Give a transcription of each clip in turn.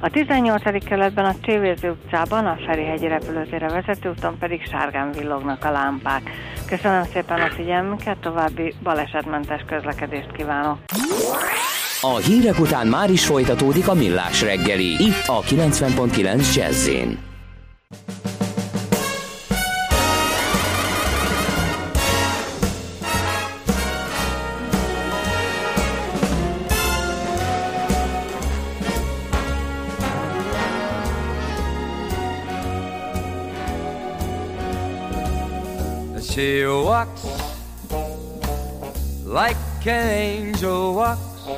A 18. kerületben a Csévérző utcában, a Ferihegyi repülőtérre vezető úton pedig sárgán villognak a lámpák. Köszönöm szépen a figyelmüket, további balesetmentes közlekedést kívánok. A hírek után már is folytatódik a millás reggeli, itt a 90.9 jazz She walks like an angel walks.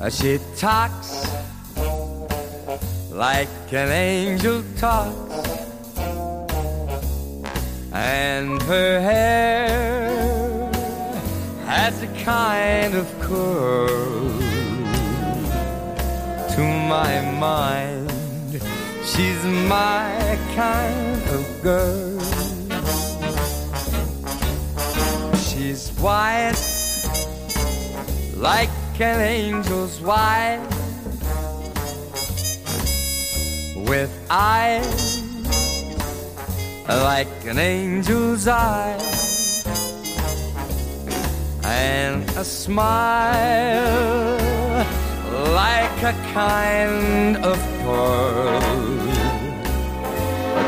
Uh, she talks like an angel talks. And her hair has a kind of curl to my mind. She's my kind of girl. She's white like an angel's white with eyes like an angel's eyes and a smile like a kind of pearl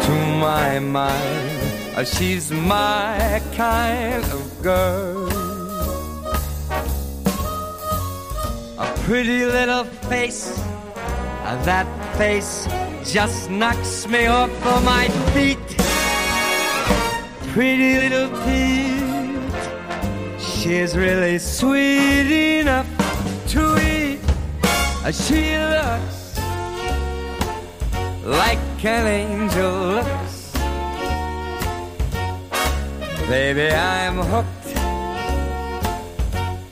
to my mind. Uh, she's my kind of girl. A pretty little face, uh, that face just knocks me off of my feet. Pretty little Pete, she's really sweet enough to eat. Uh, she looks like an angel looks. Baby, I'm hooked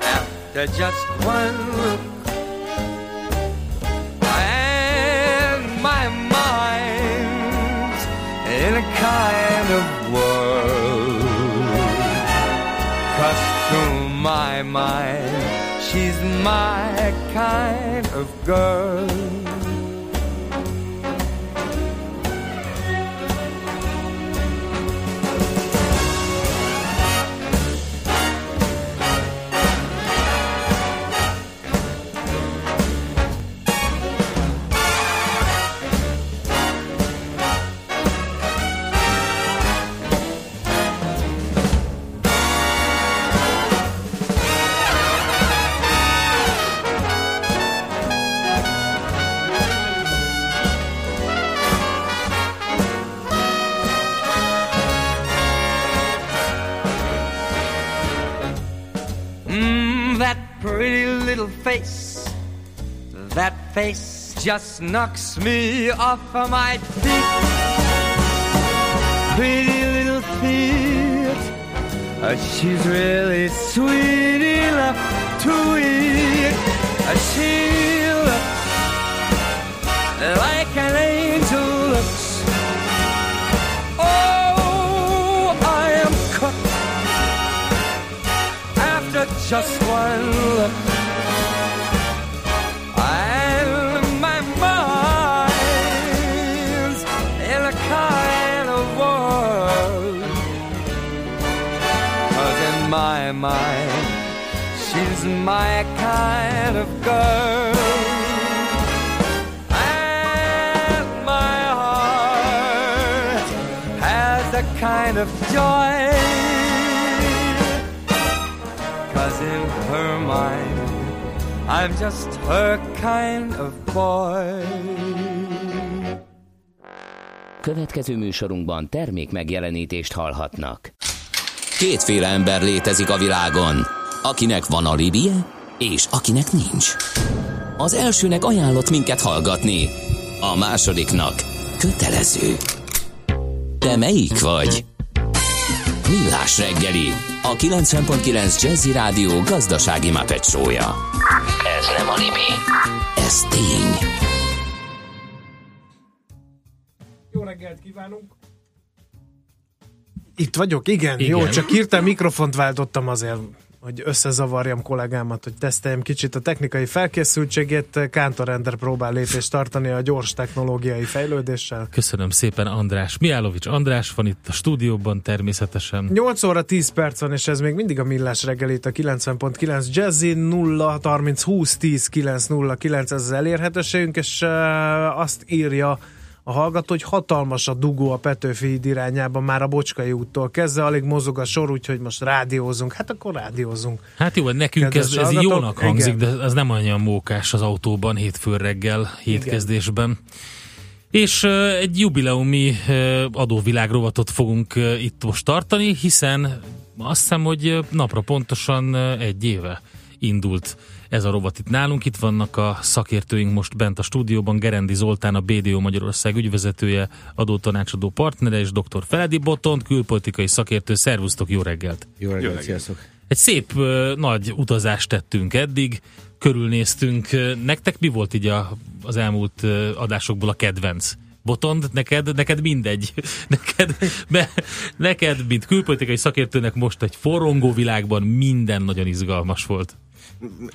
after just one look. And my mind's in a kind of whirl. Cause to my mind, she's my kind of girl. Face. That face just knocks me off of my feet. Pretty little feet. Uh, she's really sweet enough to eat. Uh, she looks like an angel looks. Oh, I am cooked after just one look. My kind of girl. And my heart has a kind of joy. Cause in her mind, I'm just her kind of boy. Következő műsorunkban termék megjelenítést hallhatnak. Kétféle ember létezik a világon, akinek van alibije, és akinek nincs. Az elsőnek ajánlott minket hallgatni, a másodiknak kötelező. Te melyik vagy? Millás reggeli, a 90.9 Jazzy Rádió gazdasági mapetsója. Ez nem animi, ez tény. Jó reggelt kívánunk! Itt vagyok, igen, Igen. jó, csak hirtelen mikrofont váltottam azért hogy összezavarjam kollégámat, hogy teszteljem kicsit a technikai felkészültségét. Kántor Ender próbál lépést tartani a gyors technológiai fejlődéssel. Köszönöm szépen András. Miálovics András van itt a stúdióban természetesen. 8 óra 10 perc van, és ez még mindig a millás reggelét a 90.9 Jazzy 0 30 20 10 9 0 9 ez az elérhetőségünk, és uh, azt írja a hallgató, hogy hatalmas a dugó a Petőfi híd irányában már a Bocskai úttól kezdve, alig mozog a sor, úgyhogy most rádiózunk. Hát akkor rádiózunk. Hát jó, nekünk ez, ez jónak hangzik, Igen. de ez nem olyan mókás az autóban hétfő reggel, hétkezdésben. Igen. És egy jubileumi adóvilágrovatot fogunk itt most tartani, hiszen azt hiszem, hogy napra pontosan egy éve indult ez a rovat itt nálunk. Itt vannak a szakértőink most bent a stúdióban, Gerendi Zoltán, a BDO Magyarország ügyvezetője, adótanácsadó partnere, és dr. Feledi Botont, külpolitikai szakértő. Szervusztok, jó reggelt! Jó reggelt, jó reggelt. sziasztok! Egy szép nagy utazást tettünk eddig, körülnéztünk. Nektek mi volt így a, az elmúlt adásokból a kedvenc? Botond, neked, neked mindegy. Neked, be, neked, mint külpolitikai szakértőnek most egy forrongó világban minden nagyon izgalmas volt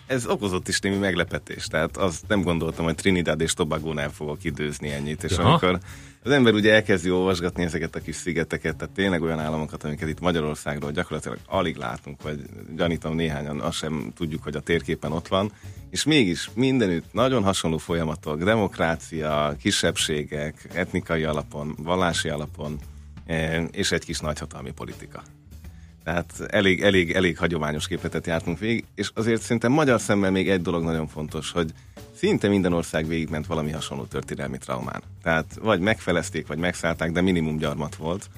ez okozott is némi meglepetés, tehát azt nem gondoltam, hogy Trinidad és Tobago-nál fogok időzni ennyit, és Aha. amikor az ember ugye elkezdi olvasgatni ezeket a kis szigeteket, tehát tényleg olyan államokat, amiket itt Magyarországról gyakorlatilag alig látunk, vagy gyanítom néhányan azt sem tudjuk, hogy a térképen ott van, és mégis mindenütt nagyon hasonló folyamatok, demokrácia, kisebbségek, etnikai alapon, vallási alapon, eh, és egy kis nagyhatalmi politika. Tehát elég, elég, elég hagyományos képletet jártunk végig, és azért szerintem magyar szemmel még egy dolog nagyon fontos, hogy szinte minden ország végigment valami hasonló történelmi traumán. Tehát vagy megfelezték, vagy megszállták, de minimum gyarmat volt.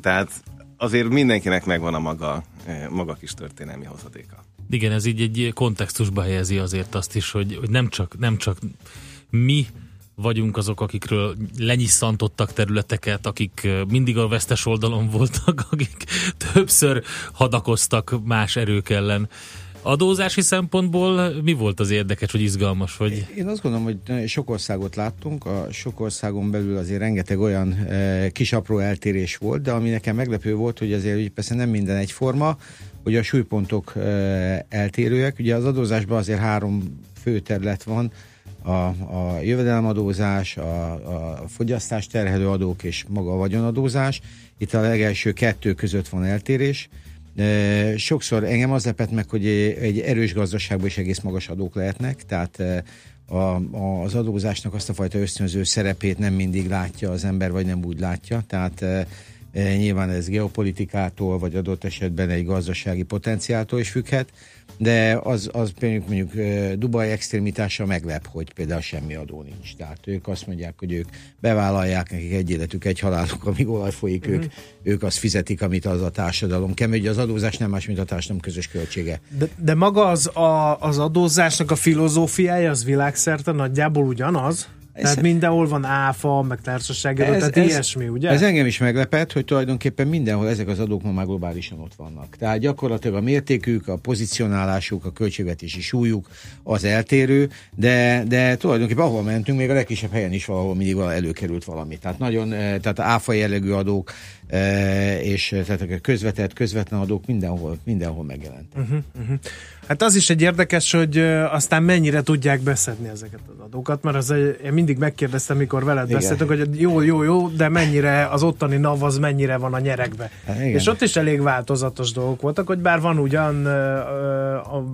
Tehát azért mindenkinek megvan a maga, eh, maga kis történelmi hozadéka. Igen, ez így egy kontextusba helyezi azért azt is, hogy, hogy nem, csak, nem csak mi vagyunk azok, akikről lenyisszantottak területeket, akik mindig a vesztes oldalon voltak, akik többször hadakoztak más erők ellen. Adózási szempontból mi volt az érdekes, vagy izgalmas? Vagy... Én azt gondolom, hogy sok országot láttunk, a sok országon belül azért rengeteg olyan e, kis apró eltérés volt, de ami nekem meglepő volt, hogy azért hogy persze nem minden egyforma, hogy a súlypontok e, eltérőek. Ugye az adózásban azért három fő terület van, a, a jövedelemadózás, a, a fogyasztás terhelő adók és maga a vagyonadózás. Itt a legelső kettő között van eltérés. De sokszor engem az lepett meg, hogy egy erős gazdaságban is egész magas adók lehetnek, tehát e, a, az adózásnak azt a fajta ösztönző szerepét nem mindig látja az ember, vagy nem úgy látja. Tehát e, e, nyilván ez geopolitikától, vagy adott esetben egy gazdasági potenciáltól is függhet de az, az például mondjuk Dubaj extrémitása meglep, hogy például semmi adó nincs. Tehát ők azt mondják, hogy ők bevállalják nekik egy életük, egy haláluk, amíg olaj folyik, uh-huh. ők, mhm. ők azt fizetik, amit az a társadalom kemény, hogy az adózás nem más, mint a társadalom közös költsége. De, de maga az, a, az adózásnak a filozófiája az világszerte nagyjából ugyanaz? Ez tehát mindenhol van áfa, meg társasági adó, tehát ez, ilyesmi, ugye? Ez engem is meglepett, hogy tulajdonképpen mindenhol ezek az adók ma már globálisan ott vannak. Tehát gyakorlatilag a mértékük, a pozicionálásuk, a költségvetési súlyuk az eltérő, de, de tulajdonképpen ahol mentünk, még a legkisebb helyen is valahol mindig előkerült valami. Tehát nagyon, eh, tehát áfa jellegű adók, és tehát a közvetett, közvetlen adók mindenhol, mindenhol megjelentek. Uh-huh, uh-huh. Hát az is egy érdekes, hogy aztán mennyire tudják beszedni ezeket az adókat, mert az egy, én mindig megkérdeztem, mikor veled igen. beszéltünk, hogy jó, jó, jó, de mennyire az ottani NAV az mennyire van a nyerekbe. Hát, igen. És ott is elég változatos dolgok voltak, hogy bár van ugyan a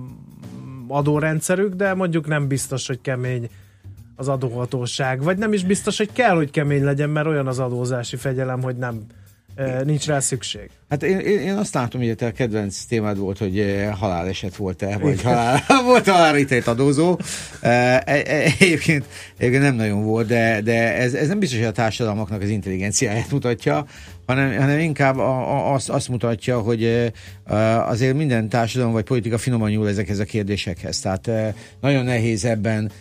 adórendszerük, de mondjuk nem biztos, hogy kemény az adóhatóság, vagy nem is biztos, hogy kell, hogy kemény legyen, mert olyan az adózási fegyelem, hogy nem nincs rá szükség. Hát én, én azt látom, hogy a kedvenc témád volt, hogy haláleset volt-e, vagy halál, volt halálítélt adózó. E, e, egyébként, egyébként nem nagyon volt, de, de ez, ez nem biztos, hogy a társadalmaknak az intelligenciáját mutatja, hanem, hanem inkább a, a, azt, azt mutatja, hogy azért minden társadalom vagy politika finoman nyúl ezekhez a kérdésekhez. Tehát nagyon nehéz ebben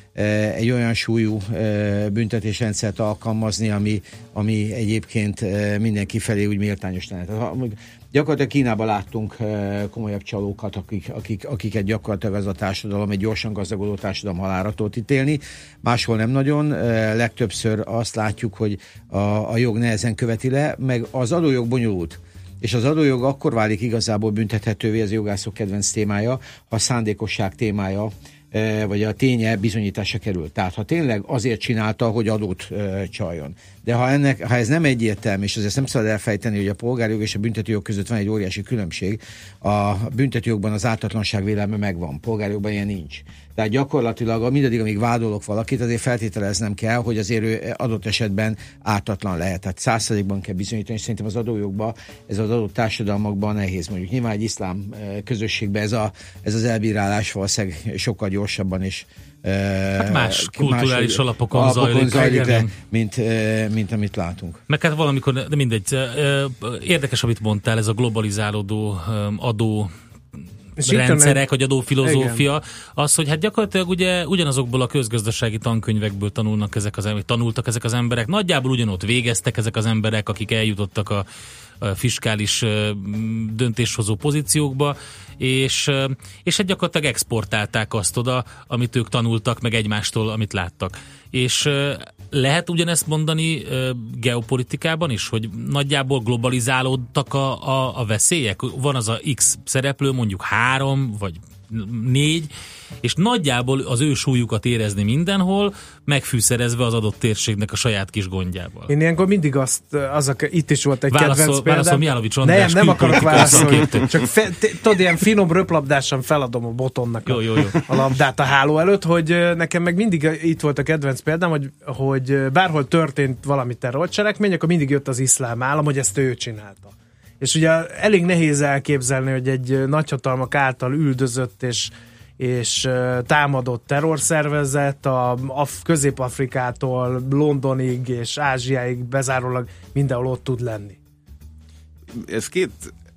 egy olyan súlyú büntetésrendszert alkalmazni, ami, ami egyébként mindenki felé úgy méltányos lenne. Gyakorlatilag Kínában láttunk komolyabb csalókat, akik, akik, akiket gyakorlatilag az a társadalom, egy gyorsan gazdagodó társadalom halára tudott ítélni. Máshol nem nagyon. Legtöbbször azt látjuk, hogy a, a jog nehezen követi le, meg az adójog bonyolult. és az adójog akkor válik igazából büntethetővé, ez a jogászok kedvenc témája, ha a szándékosság témája vagy a ténye bizonyítása kerül. Tehát ha tényleg azért csinálta, hogy adót csaljon. De ha, ennek, ha ez nem egyértelmű, és azért nem szabad elfejteni, hogy a polgárjog és a büntetőjog között van egy óriási különbség, a büntetőjogban az ártatlanság vélelme megvan, polgárjogban ilyen nincs. Tehát gyakorlatilag mindaddig, amíg vádolok valakit, azért feltételeznem kell, hogy azért ő adott esetben ártatlan lehet. Tehát százszerzékban kell bizonyítani, és szerintem az adójogban, ez az adott társadalmakban nehéz. Mondjuk nyilván egy iszlám közösségben ez, a, ez az elbírálás valószínűleg sokkal gyorsabban is Hát más kulturális más, alapokon, alapokon zajlik, zajlik le, mint, mint amit látunk. Meg hát valamikor, de mindegy, érdekes, amit mondtál, ez a globalizálódó adó rendszerek, vagy adófilozófia, Igen. az, hogy hát gyakorlatilag ugye ugyanazokból a közgazdasági tankönyvekből tanulnak ezek az emberek, tanultak ezek az emberek, nagyjából ugyanott végeztek ezek az emberek, akik eljutottak a fiskális döntéshozó pozíciókba, és, és hát gyakorlatilag exportálták azt oda, amit ők tanultak, meg egymástól, amit láttak. És lehet ugyanezt mondani geopolitikában is, hogy nagyjából globalizálódtak a, a, a veszélyek? Van az a X szereplő, mondjuk három, vagy négy, és nagyjából az ő súlyukat érezni mindenhol, megfűszerezve az adott térségnek a saját kis gondjával. Én ilyenkor mindig azt, az a, itt is volt egy válaszol, kedvenc példám. Válaszol András, nem, nem akarok válaszolni, csak fe, tudod, ilyen finom röplabdásan feladom a botonnak jó, jó, jó. a labdát a háló előtt, hogy nekem meg mindig itt volt a kedvenc példám, hogy, hogy bárhol történt valami terrorcselekmény, akkor mindig jött az iszlám állam, hogy ezt ő csinálta. És ugye elég nehéz elképzelni, hogy egy nagyhatalmak által üldözött és és támadott terrorszervezet a Af- Közép-Afrikától Londonig és Ázsiáig bezárólag mindenhol ott tud lenni. Ez két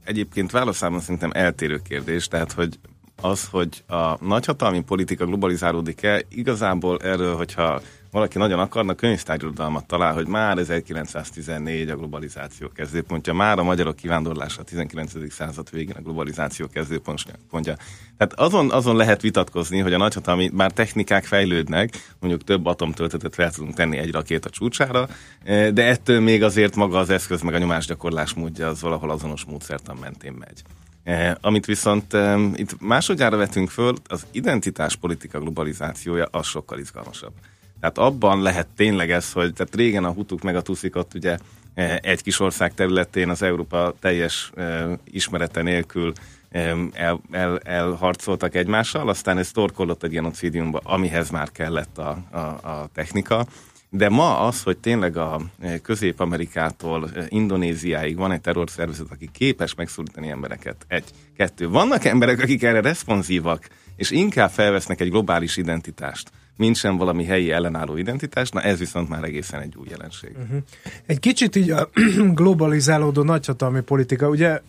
egyébként válaszában szerintem eltérő kérdés, tehát hogy az, hogy a nagyhatalmi politika globalizálódik-e, igazából erről, hogyha valaki nagyon akarna, könyvtárirodalmat talál, hogy már 1914 a globalizáció kezdőpontja, már a magyarok kivándorlása a 19. század végén a globalizáció kezdőpontja. Tehát azon, azon lehet vitatkozni, hogy a nagyhatalmi, már technikák fejlődnek, mondjuk több atomtöltetet fel tudunk tenni egy rakéta csúcsára, eh, de ettől még azért maga az eszköz, meg a nyomásgyakorlás módja az valahol azonos módszertan mentén megy. Eh, amit viszont eh, itt másodjára vetünk föl, az identitáspolitika globalizációja az sokkal izgalmasabb. Tehát abban lehet tényleg ez, hogy tehát régen a hutuk meg a tuszikat ugye eh, egy kis ország területén az Európa teljes eh, ismerete nélkül eh, el, el, elharcoltak egymással, aztán ez torkollott a genocidiumba, amihez már kellett a, a, a technika. De ma az, hogy tényleg a Közép-Amerikától Indonéziáig van egy terrorszervezet, aki képes megszólítani embereket. Egy, kettő. Vannak emberek, akik erre responsívak, és inkább felvesznek egy globális identitást mint sem valami helyi ellenálló identitás, na ez viszont már egészen egy új jelenség. Uh-huh. Egy kicsit így a globalizálódó nagyhatalmi politika, ugye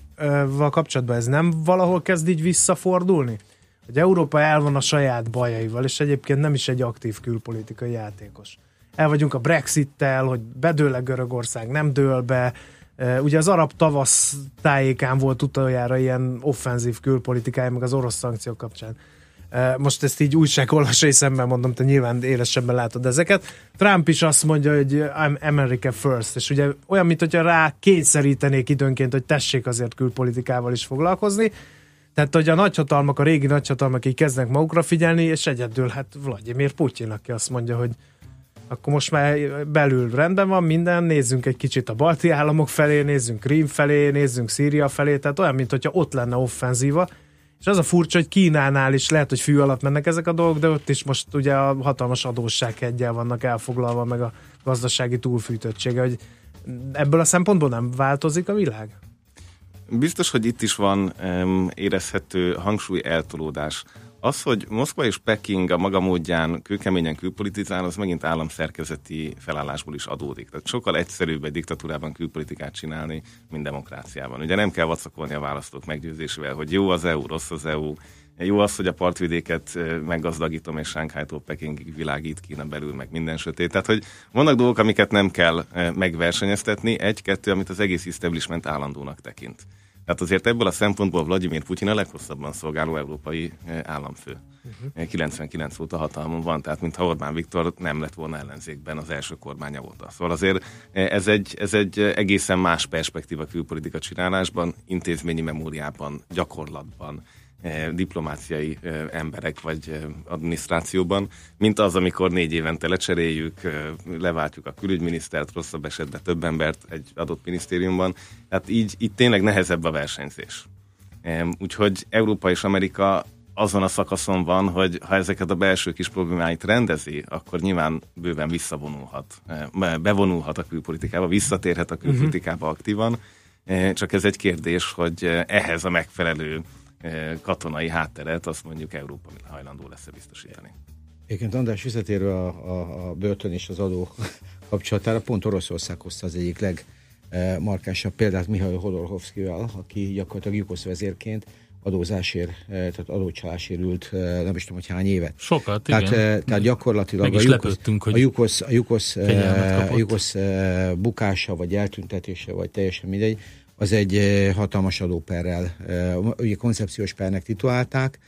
val kapcsolatban ez nem valahol kezd így visszafordulni? Hogy Európa el van a saját bajaival, és egyébként nem is egy aktív külpolitikai játékos. El vagyunk a Brexittel, hogy bedől-e Görögország, nem dől be, Ugye az arab tavasz tájékán volt utoljára ilyen offenzív külpolitikája, meg az orosz szankciók kapcsán. Most ezt így újságolvasói szemben mondom, te nyilván élesebben látod ezeket. Trump is azt mondja, hogy I'm America first, és ugye olyan, mint hogyha rá kényszerítenék időnként, hogy tessék azért külpolitikával is foglalkozni. Tehát, hogy a nagyhatalmak, a régi nagyhatalmak így kezdnek magukra figyelni, és egyedül, hát Vladimir Putyin, aki azt mondja, hogy akkor most már belül rendben van minden, nézzünk egy kicsit a balti államok felé, nézzünk Krím felé, nézzünk Szíria felé, tehát olyan, mint hogyha ott lenne offenzíva, és az a furcsa, hogy Kínánál is lehet, hogy fű alatt mennek ezek a dolgok, de ott is most ugye a hatalmas adóssághegyel vannak elfoglalva, meg a gazdasági túlfűtöttsége, hogy ebből a szempontból nem változik a világ? Biztos, hogy itt is van um, érezhető hangsúly eltolódás. Az, hogy Moszkva és Peking a maga módján kőkeményen külpolitizál, az megint államszerkezeti felállásból is adódik. Tehát sokkal egyszerűbb egy diktatúrában külpolitikát csinálni, mint demokráciában. Ugye nem kell vacakolni a választók meggyőzésével, hogy jó az EU, rossz az EU, jó az, hogy a partvidéket meggazdagítom, és Sánkhájtól Pekingig világít Kína belül, meg minden sötét. Tehát, hogy vannak dolgok, amiket nem kell megversenyeztetni, egy-kettő, amit az egész establishment állandónak tekint. Tehát azért ebből a szempontból Vladimir Putyin a leghosszabban szolgáló európai államfő. Uh-huh. 99 óta hatalmon van, tehát mintha Orbán Viktor nem lett volna ellenzékben az első kormánya óta. Szóval azért ez egy, ez egy egészen más perspektíva külpolitika csinálásban, intézményi memóriában, gyakorlatban, Eh, diplomáciai emberek vagy adminisztrációban, mint az, amikor négy évente lecseréljük, leváltjuk a külügyminisztert, rosszabb esetben több embert egy adott minisztériumban. Tehát így, így tényleg nehezebb a versenyzés. Úgyhogy Európa és Amerika azon a szakaszon van, hogy ha ezeket a belső kis problémáit rendezi, akkor nyilván bőven visszavonulhat, bevonulhat a külpolitikába, visszatérhet a külpolitikába aktívan, csak ez egy kérdés, hogy ehhez a megfelelő katonai hátteret, azt mondjuk Európa hajlandó lesz biztosítani. Egyébként András visszatérő a, a, a börtön és az adó kapcsolatára, pont Oroszország hozta az egyik legmarkásabb példát Mihail Hodorkovszkival, aki gyakorlatilag Jukosz vezérként adózásért, tehát adócsalásért ült, nem is tudom, hogy hány évet. Sokat, tehát, igen. Tehát gyakorlatilag Meg is a Jukosz, lepődtünk, hogy a Jukosz, a Jukosz, a Jukosz bukása, vagy eltüntetése, vagy teljesen mindegy, az egy eh, hatalmas adóperrel, eh, ugye koncepciós pernek titulálták,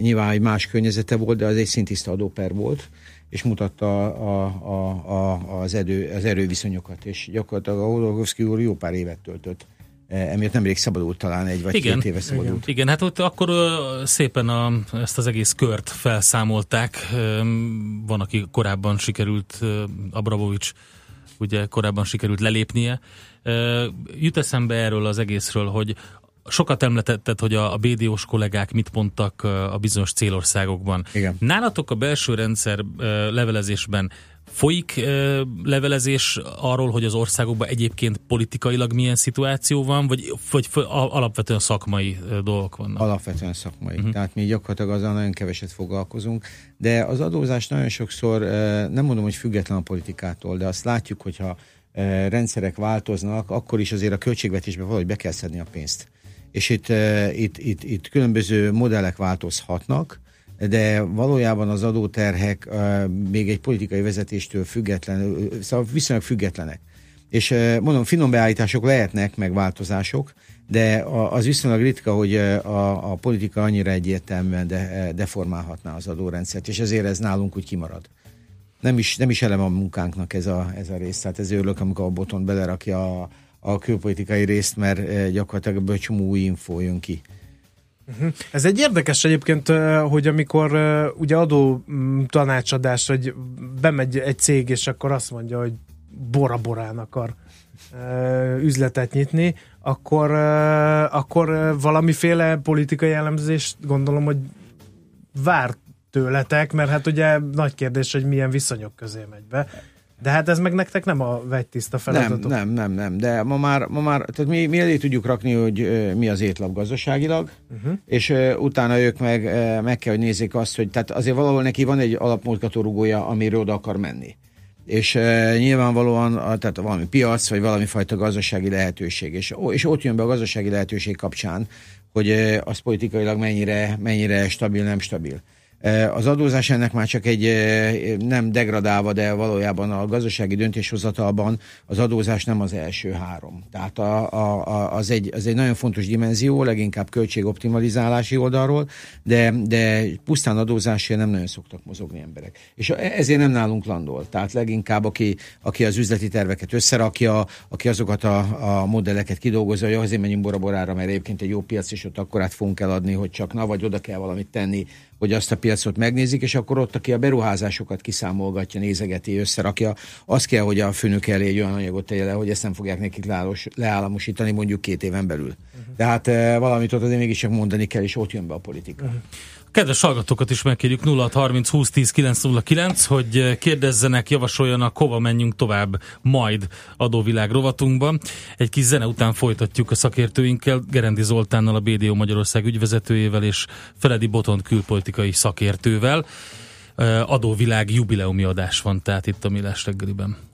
nyilván egy más környezete volt, de az egy szintiszta adóper volt, és mutatta a, a, a, az, erő, az erőviszonyokat, és gyakorlatilag a Hodorkovszki úr jó pár évet töltött eh, emiatt nemrég szabadult talán egy vagy igen, két éve szabadult. Igen, igen hát ott akkor szépen a, ezt az egész kört felszámolták. Van, aki korábban sikerült, Abramovics ugye korábban sikerült lelépnie, Jut eszembe erről az egészről, hogy sokat említetted, hogy a, a BDO-s kollégák mit mondtak a bizonyos célországokban. Igen. Nálatok a belső rendszer levelezésben folyik levelezés arról, hogy az országokban egyébként politikailag milyen szituáció van, vagy, vagy alapvetően szakmai dolgok vannak? Alapvetően szakmai. Uh-huh. Tehát mi gyakorlatilag azzal nagyon keveset foglalkozunk, de az adózás nagyon sokszor, nem mondom, hogy független a politikától, de azt látjuk, hogyha rendszerek változnak, akkor is azért a költségvetésbe valahogy be kell szedni a pénzt. És itt, itt, itt, itt különböző modellek változhatnak, de valójában az adóterhek még egy politikai vezetéstől független, szóval viszonylag függetlenek. És mondom, finom beállítások lehetnek, meg változások, de az viszonylag ritka, hogy a, a politika annyira egyértelműen de, deformálhatná az adórendszert, és ezért ez nálunk úgy kimarad nem is, nem is elem a munkánknak ez a, ez a rész. Tehát ez örülök, amikor a boton belerakja a, a külpolitikai részt, mert eh, gyakorlatilag ebből csomó új info jön ki. Uh-huh. Ez egy érdekes egyébként, eh, hogy amikor eh, ugye adó mm, tanácsadás, hogy bemegy egy cég, és akkor azt mondja, hogy Bora-Borán akar üzletet nyitni, akkor, akkor valamiféle politikai elemzést gondolom, hogy várt tőletek, mert hát ugye nagy kérdés, hogy milyen viszonyok közé megy be. De hát ez meg nektek nem a vegytiszta feladatok. Nem, nem, nem, nem. De ma már, ma már tehát mi, mi elé tudjuk rakni, hogy uh, mi az étlap gazdaságilag, uh-huh. és uh, utána ők meg, uh, meg kell, hogy nézzék azt, hogy tehát azért valahol neki van egy alapmozgatórugója, amiről oda akar menni. És uh, nyilvánvalóan uh, tehát valami piac, vagy valami fajta gazdasági lehetőség. És, és ott jön be a gazdasági lehetőség kapcsán, hogy uh, az politikailag mennyire, mennyire stabil, nem stabil. Az adózás ennek már csak egy nem degradálva, de valójában a gazdasági döntéshozatalban az adózás nem az első három. Tehát a, a, a, az, egy, az egy nagyon fontos dimenzió, leginkább költségoptimalizálási oldalról, de, de pusztán adózásért nem nagyon szoktak mozogni emberek. És ezért nem nálunk landol. Tehát leginkább aki, aki az üzleti terveket összerakja, aki azokat a, a modelleket kidolgozza, hogy azért menjünk Boraborára, mert egyébként egy jó piac, és ott akkorát fogunk eladni, hogy csak na, vagy oda kell valamit tenni, hogy azt a piacot megnézik, és akkor ott, aki a beruházásokat kiszámolgatja, nézegeti, összerakja, az kell, hogy a főnök elé egy olyan anyagot tegye le, hogy ezt nem fogják nekik leállamosítani mondjuk két éven belül. Uh-huh. Tehát e, valamit ott azért mégis csak mondani kell, és ott jön be a politika. Uh-huh. Kedves hallgatókat is megkérjük 0630 20 10 909, hogy eh, kérdezzenek, javasoljanak, hova menjünk tovább majd adóvilág rovatunkban. Egy kis zene után folytatjuk a szakértőinkkel, Gerendi Zoltánnal, a BDO Magyarország ügyvezetőjével és Feledi Botont külpolitikai szakértővel. Eh, adóvilág jubileumi adás van tehát itt a Millás reggeliben.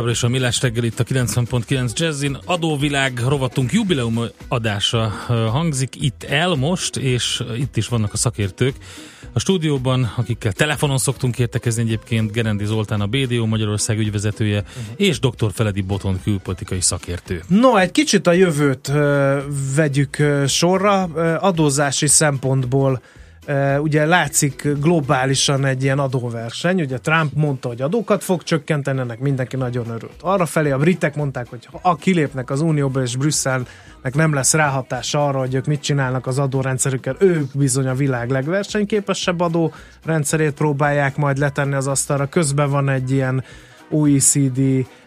Továbbra is a Millás reggel itt a 90.9 Jazzin. Adóvilág rovatunk jubileum adása hangzik itt el most, és itt is vannak a szakértők. A stúdióban, akikkel telefonon szoktunk értekezni egyébként, Gerendi Zoltán a BDO Magyarország ügyvezetője, uh-huh. és dr. Feledi Boton külpolitikai szakértő. No, egy kicsit a jövőt uh, vegyük uh, sorra, uh, adózási szempontból ugye látszik globálisan egy ilyen adóverseny, ugye Trump mondta, hogy adókat fog csökkenteni, ennek mindenki nagyon örült. Arra felé a britek mondták, hogy ha kilépnek az Unióba és Brüsszelnek nem lesz ráhatása arra, hogy ők mit csinálnak az adórendszerükkel, ők bizony a világ legversenyképesebb adórendszerét próbálják majd letenni az asztalra. Közben van egy ilyen OECD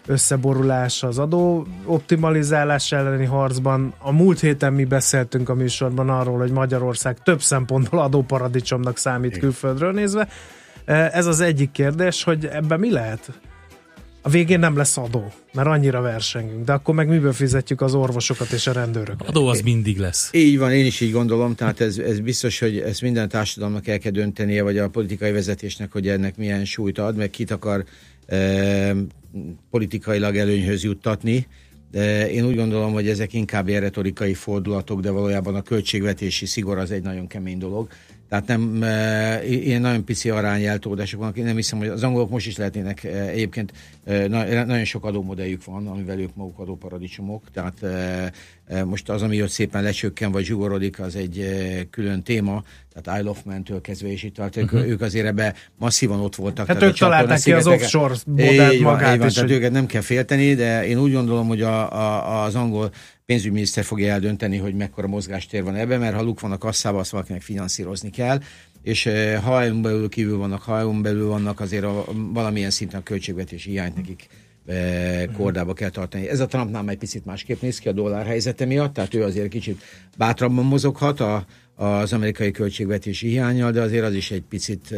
összeborulás az adó optimalizálás elleni harcban. A múlt héten mi beszéltünk a műsorban arról, hogy Magyarország több szempontból adóparadicsomnak számít külföldről nézve. E, ez az egyik kérdés, hogy ebben mi lehet? A végén nem lesz adó, mert annyira versengünk, de akkor meg miből fizetjük az orvosokat és a rendőröket? Adó az mindig lesz. Így van, én is így gondolom, tehát ez, ez biztos, hogy ezt minden társadalomnak el kell döntenie, vagy a politikai vezetésnek, hogy ennek milyen súlyt ad, meg kit akar politikailag előnyhöz juttatni. De én úgy gondolom, hogy ezek inkább ilyen retorikai fordulatok, de valójában a költségvetési szigor az egy nagyon kemény dolog. Tehát nem, ilyen nagyon pici arányeltódások vannak. Én nem hiszem, hogy az angolok most is lehetnének egyébként nagyon sok adómodelljük van, amivel ők maguk adóparadicsomok. Tehát most az, ami ott szépen lecsökken vagy zsugorodik, az egy külön téma. Tehát Isle of Man-től kezdve és itt tehát uh-huh. ők azért ebbe masszívan ott voltak. Hát ők találták ki az offshore modellt magát. Van, tehát hogy... őket nem kell félteni, de én úgy gondolom, hogy a, a, az angol pénzügyminiszter fogja eldönteni, hogy mekkora mozgástér van ebben, mert ha luk van a kasszában, azt valakinek finanszírozni kell, és ha EU belül kívül vannak, ha belül vannak, azért a, valamilyen szinten a költségvetési hiányt nekik kordába kell tartani. Ez a Trumpnál egy picit másképp néz ki a dollár helyzete miatt, tehát ő azért kicsit bátrabban mozoghat a, az amerikai költségvetési hiányjal, de azért az is egy picit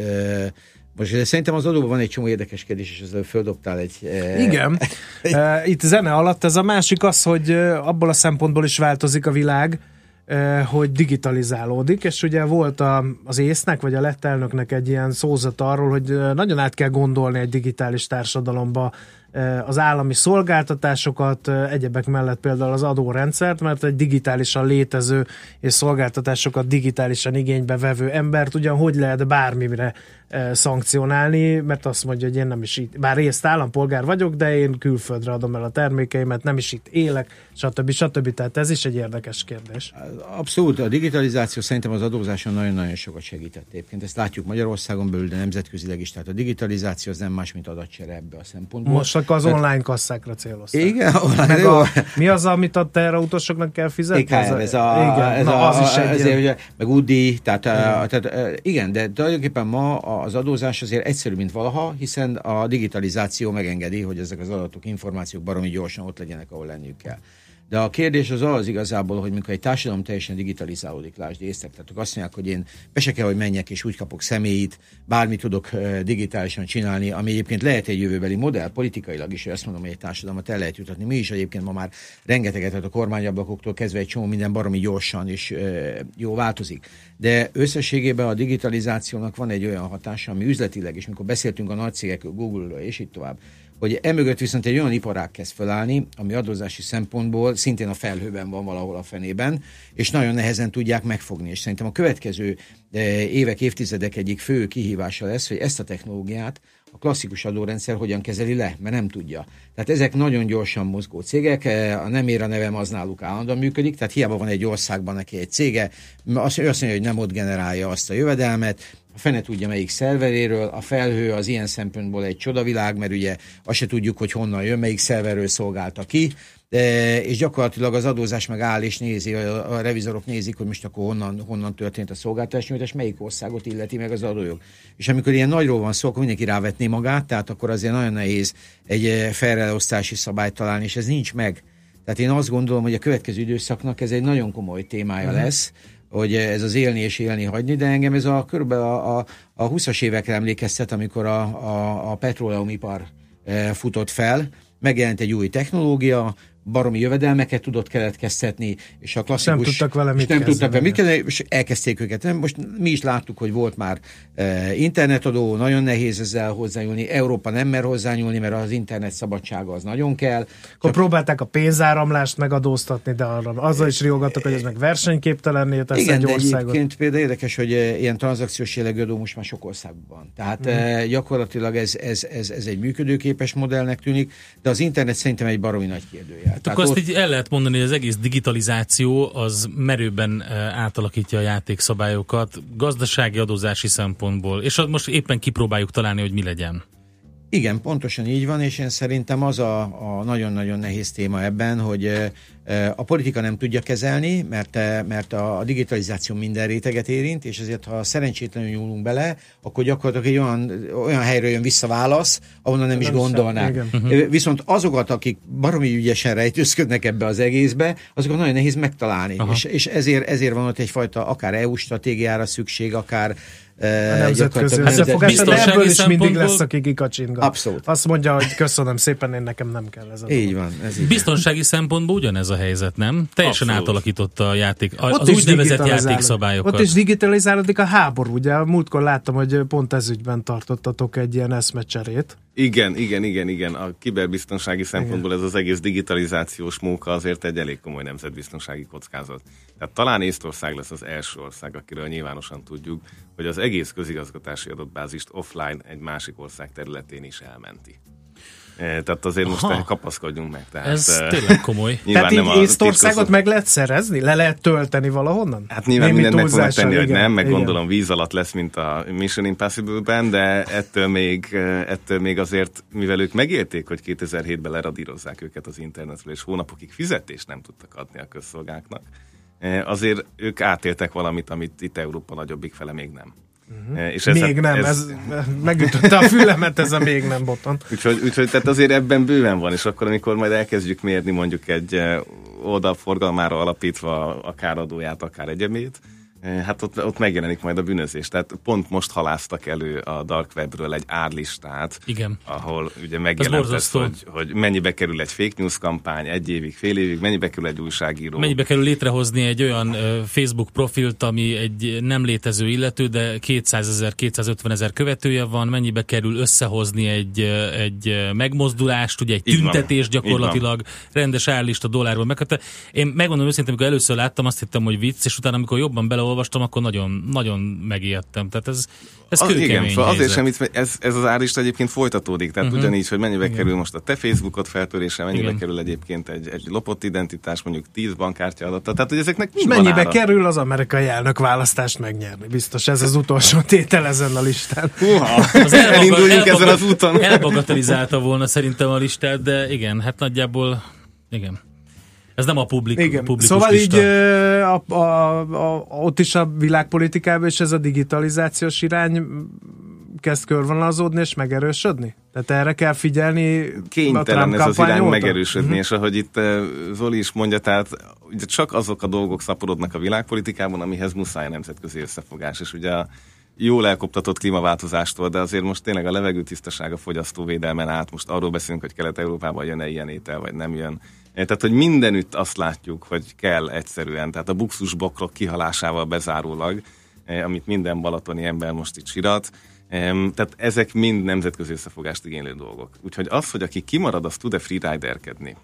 most de szerintem az adóban van egy csomó érdekes kérdés, és ezzel földobtál egy... Igen. Itt zene alatt ez a másik az, hogy abból a szempontból is változik a világ, hogy digitalizálódik, és ugye volt a, az észnek, vagy a lett elnöknek egy ilyen szózat arról, hogy nagyon át kell gondolni egy digitális társadalomba az állami szolgáltatásokat, egyebek mellett például az adórendszert, mert egy digitálisan létező és szolgáltatásokat digitálisan igénybe vevő embert ugyan hogy lehet bármire szankcionálni, mert azt mondja, hogy én nem is itt, bár részt állampolgár vagyok, de én külföldre adom el a termékeimet, nem is itt élek, stb. stb. Tehát ez is egy érdekes kérdés. Abszolút, a digitalizáció szerintem az adózáson nagyon-nagyon sokat segített egyébként. Ezt látjuk Magyarországon belül, de nemzetközileg is. Tehát a digitalizáció az nem más, mint adatcsere ebbe a szempontból. Most csak az online kasszákra célozták. Igen, online. Meg a, mi az, amit a utasoknak kell fizetni? Igen, ez, ez a, igen, ez na, a, az is egy ezért, ilyen... meg UDI, tehát, igen. tehát igen, de tulajdonképpen ma az adózás azért egyszerű, mint valaha, hiszen a digitalizáció megengedi, hogy ezek az adatok, információk baromi gyorsan ott legyenek, ahol lenniük kell. De a kérdés az az igazából, hogy mikor egy társadalom teljesen digitalizálódik, lásd észtek, tehát azt mondják, hogy én be se kell, hogy menjek, és úgy kapok személyit, bármit tudok digitálisan csinálni, ami egyébként lehet egy jövőbeli modell, politikailag is, hogy azt mondom, hogy egy társadalmat el lehet jutatni. Mi is egyébként ma már rengeteget, tehát a kormányablakoktól kezdve egy csomó minden baromi gyorsan és jó változik. De összességében a digitalizációnak van egy olyan hatása, ami üzletileg, és mikor beszéltünk a nagy cégek, Google-ről és így tovább, hogy emögött viszont egy olyan iparág kezd felállni, ami adózási szempontból szintén a felhőben van valahol a fenében, és nagyon nehezen tudják megfogni. És szerintem a következő eh, évek, évtizedek egyik fő kihívása lesz, hogy ezt a technológiát a klasszikus adórendszer hogyan kezeli le, mert nem tudja. Tehát ezek nagyon gyorsan mozgó cégek, eh, a nem ér a nevem az náluk állandóan működik, tehát hiába van egy országban neki egy cége, azt mondja, hogy nem ott generálja azt a jövedelmet, fene tudja melyik szerveréről, a felhő az ilyen szempontból egy csodavilág, mert ugye azt se tudjuk, hogy honnan jön, melyik szerverről szolgálta ki, de, és gyakorlatilag az adózás meg áll és nézi, a, a revizorok nézik, hogy most akkor honnan, honnan történt a szolgáltatás nyújtás, melyik országot illeti meg az adójog. És amikor ilyen nagyról van szó, akkor mindenki rávetné magát, tehát akkor azért nagyon nehéz egy eh, felrelosztási szabályt találni, és ez nincs meg. Tehát én azt gondolom, hogy a következő időszaknak ez egy nagyon komoly témája uh-huh. lesz, hogy ez az élni és élni hagyni, de engem ez a körülbelül a, a, a 20-as évekre emlékeztet, amikor a, a, a petróleumipar e, futott fel, megjelent egy új technológia, baromi jövedelmeket tudott keletkeztetni, és a klasszikus... Nem tudtak vele mit nem tudtak vele mit kezdeni, és elkezdték őket. Nem, most mi is láttuk, hogy volt már e, internetadó, nagyon nehéz ezzel hozzányúlni, Európa nem mer hozzányúlni, mert az internet szabadsága az nagyon kell. Akkor próbálták a pénzáramlást megadóztatni, de arra azzal is riogattak, hogy ez meg versenyképtelenné tesz Igen, egy országot. egyébként például érdekes, hogy e, ilyen tranzakciós jellegű adó most már sok országban. Tehát mm. gyakorlatilag ez, ez, ez, ez egy működőképes modellnek tűnik, de az internet szerintem egy baromi nagy kérdője. Hát akkor azt így el lehet mondani, hogy az egész digitalizáció az merőben eh, átalakítja a játékszabályokat gazdasági adózási szempontból, és most éppen kipróbáljuk találni, hogy mi legyen. Igen, pontosan így van, és én szerintem az a, a nagyon-nagyon nehéz téma ebben, hogy a politika nem tudja kezelni, mert, mert a digitalizáció minden réteget érint, és ezért, ha szerencsétlenül nyúlunk bele, akkor gyakorlatilag egy olyan, olyan helyről jön vissza válasz, ahonnan nem, nem is gondolnák. Uh-huh. Viszont azokat, akik baromi ügyesen rejtőzködnek ebbe az egészbe, azokat nagyon nehéz megtalálni. És, és ezért, ezért van ott egyfajta akár EU stratégiára szükség, akár a nemzetközi összefogás, de ebből is mindig lesz, aki kikacsingat. Abszolút. Azt mondja, hogy köszönöm szépen, én nekem nem kell ez a Így van. Ez így Biztonsági van. szempontból ugyanez a helyzet, nem? Teljesen Abszolút. átalakította a játék, Ott az úgynevezett játékszabályokat. Ott is digitalizálódik a háború, ugye? Múltkor láttam, hogy pont ez ügyben tartottatok egy ilyen eszmecserét. Igen, igen, igen, igen. A kiberbiztonsági szempontból igen. ez az egész digitalizációs móka azért egy elég komoly nemzetbiztonsági kockázat. Tehát talán Észtország lesz az első ország, akiről nyilvánosan tudjuk, hogy az egész közigazgatási adatbázist offline egy másik ország területén is elmenti. E, tehát azért Aha. most kapaszkodjunk meg. Tehát, Ez e, tényleg komoly. tehát így Észtországot meg lehet szerezni? Le lehet tölteni valahonnan? Hát nyilván Némi mindent meg fognak tenni, igen, hogy nem, meg igen. gondolom víz alatt lesz, mint a Mission Impossible-ben, de ettől még, e, ettől még azért, mivel ők megérték, hogy 2007-ben leradírozzák őket az internetről, és hónapokig fizetést nem tudtak adni a közszolgáknak, azért ők átéltek valamit, amit itt Európa nagyobbik fele még nem. Uh-huh. És ez, még nem, ez, ez megütötte a fülemet ez a még nem boton. úgyhogy, úgyhogy tehát azért ebben bőven van, és akkor amikor majd elkezdjük mérni mondjuk egy oldal forgalmára alapítva akár adóját, akár egyebét, hát ott, ott megjelenik majd a bűnözés. Tehát pont most haláztak elő a Dark Webről egy árlistát, Igen. ahol ugye megjelent ez, hogy, hogy mennyibe kerül egy fake news kampány egy évig, fél évig, mennyibe kerül egy újságíró. Mennyibe kerül létrehozni egy olyan Facebook profilt, ami egy nem létező illető, de 200 ezer, 250 ezer követője van, mennyibe kerül összehozni egy, egy megmozdulást, ugye egy tüntetés gyakorlatilag, rendes árlista dollárból meg. Én megmondom őszintén, amikor először láttam, azt hittem, hogy vicc, és utána, amikor jobban beleolvastam, akkor nagyon, nagyon megijedtem. Tehát ez, ez a, Igen, szóval azért sem, ez, ez az árlista egyébként folytatódik. Tehát uh-huh. ugyanígy, hogy mennyibe igen. kerül most a te Facebookot feltörése, mennyibe igen. kerül egyébként egy, egy lopott identitás, mondjuk 10 bankkártya adata. Tehát, hogy ezeknek mind mennyibe ára. kerül az amerikai elnök választást megnyerni? Biztos ez az utolsó tétel ezen a listán. Uha, az elinduljunk ezen az úton. Elbagatelizálta volna szerintem a listát, de igen, hát nagyjából igen. Ez nem a publik, Igen. publikus Szóval lista. így a, a, a, ott is a világpolitikában és ez a digitalizációs irány kezd körvonalazódni és megerősödni? Tehát erre kell figyelni Kénytelen ez az irány óta? megerősödni, uh-huh. és ahogy itt Zoli is mondja, tehát ugye csak azok a dolgok szaporodnak a világpolitikában, amihez muszáj nemzetközi összefogás, és ugye a jól elkoptatott klímaváltozástól, de azért most tényleg a levegőtisztaság a fogyasztóvédelmen át, most arról beszélünk, hogy Kelet-Európában jön-e ilyen étel, vagy nem jön. Tehát, hogy mindenütt azt látjuk, hogy kell egyszerűen, tehát a buxusbokrok kihalásával bezárólag, amit minden balatoni ember most itt sirat, tehát ezek mind nemzetközi összefogást igénylő dolgok. Úgyhogy az, hogy aki kimarad, az tud-e freeriderkedni,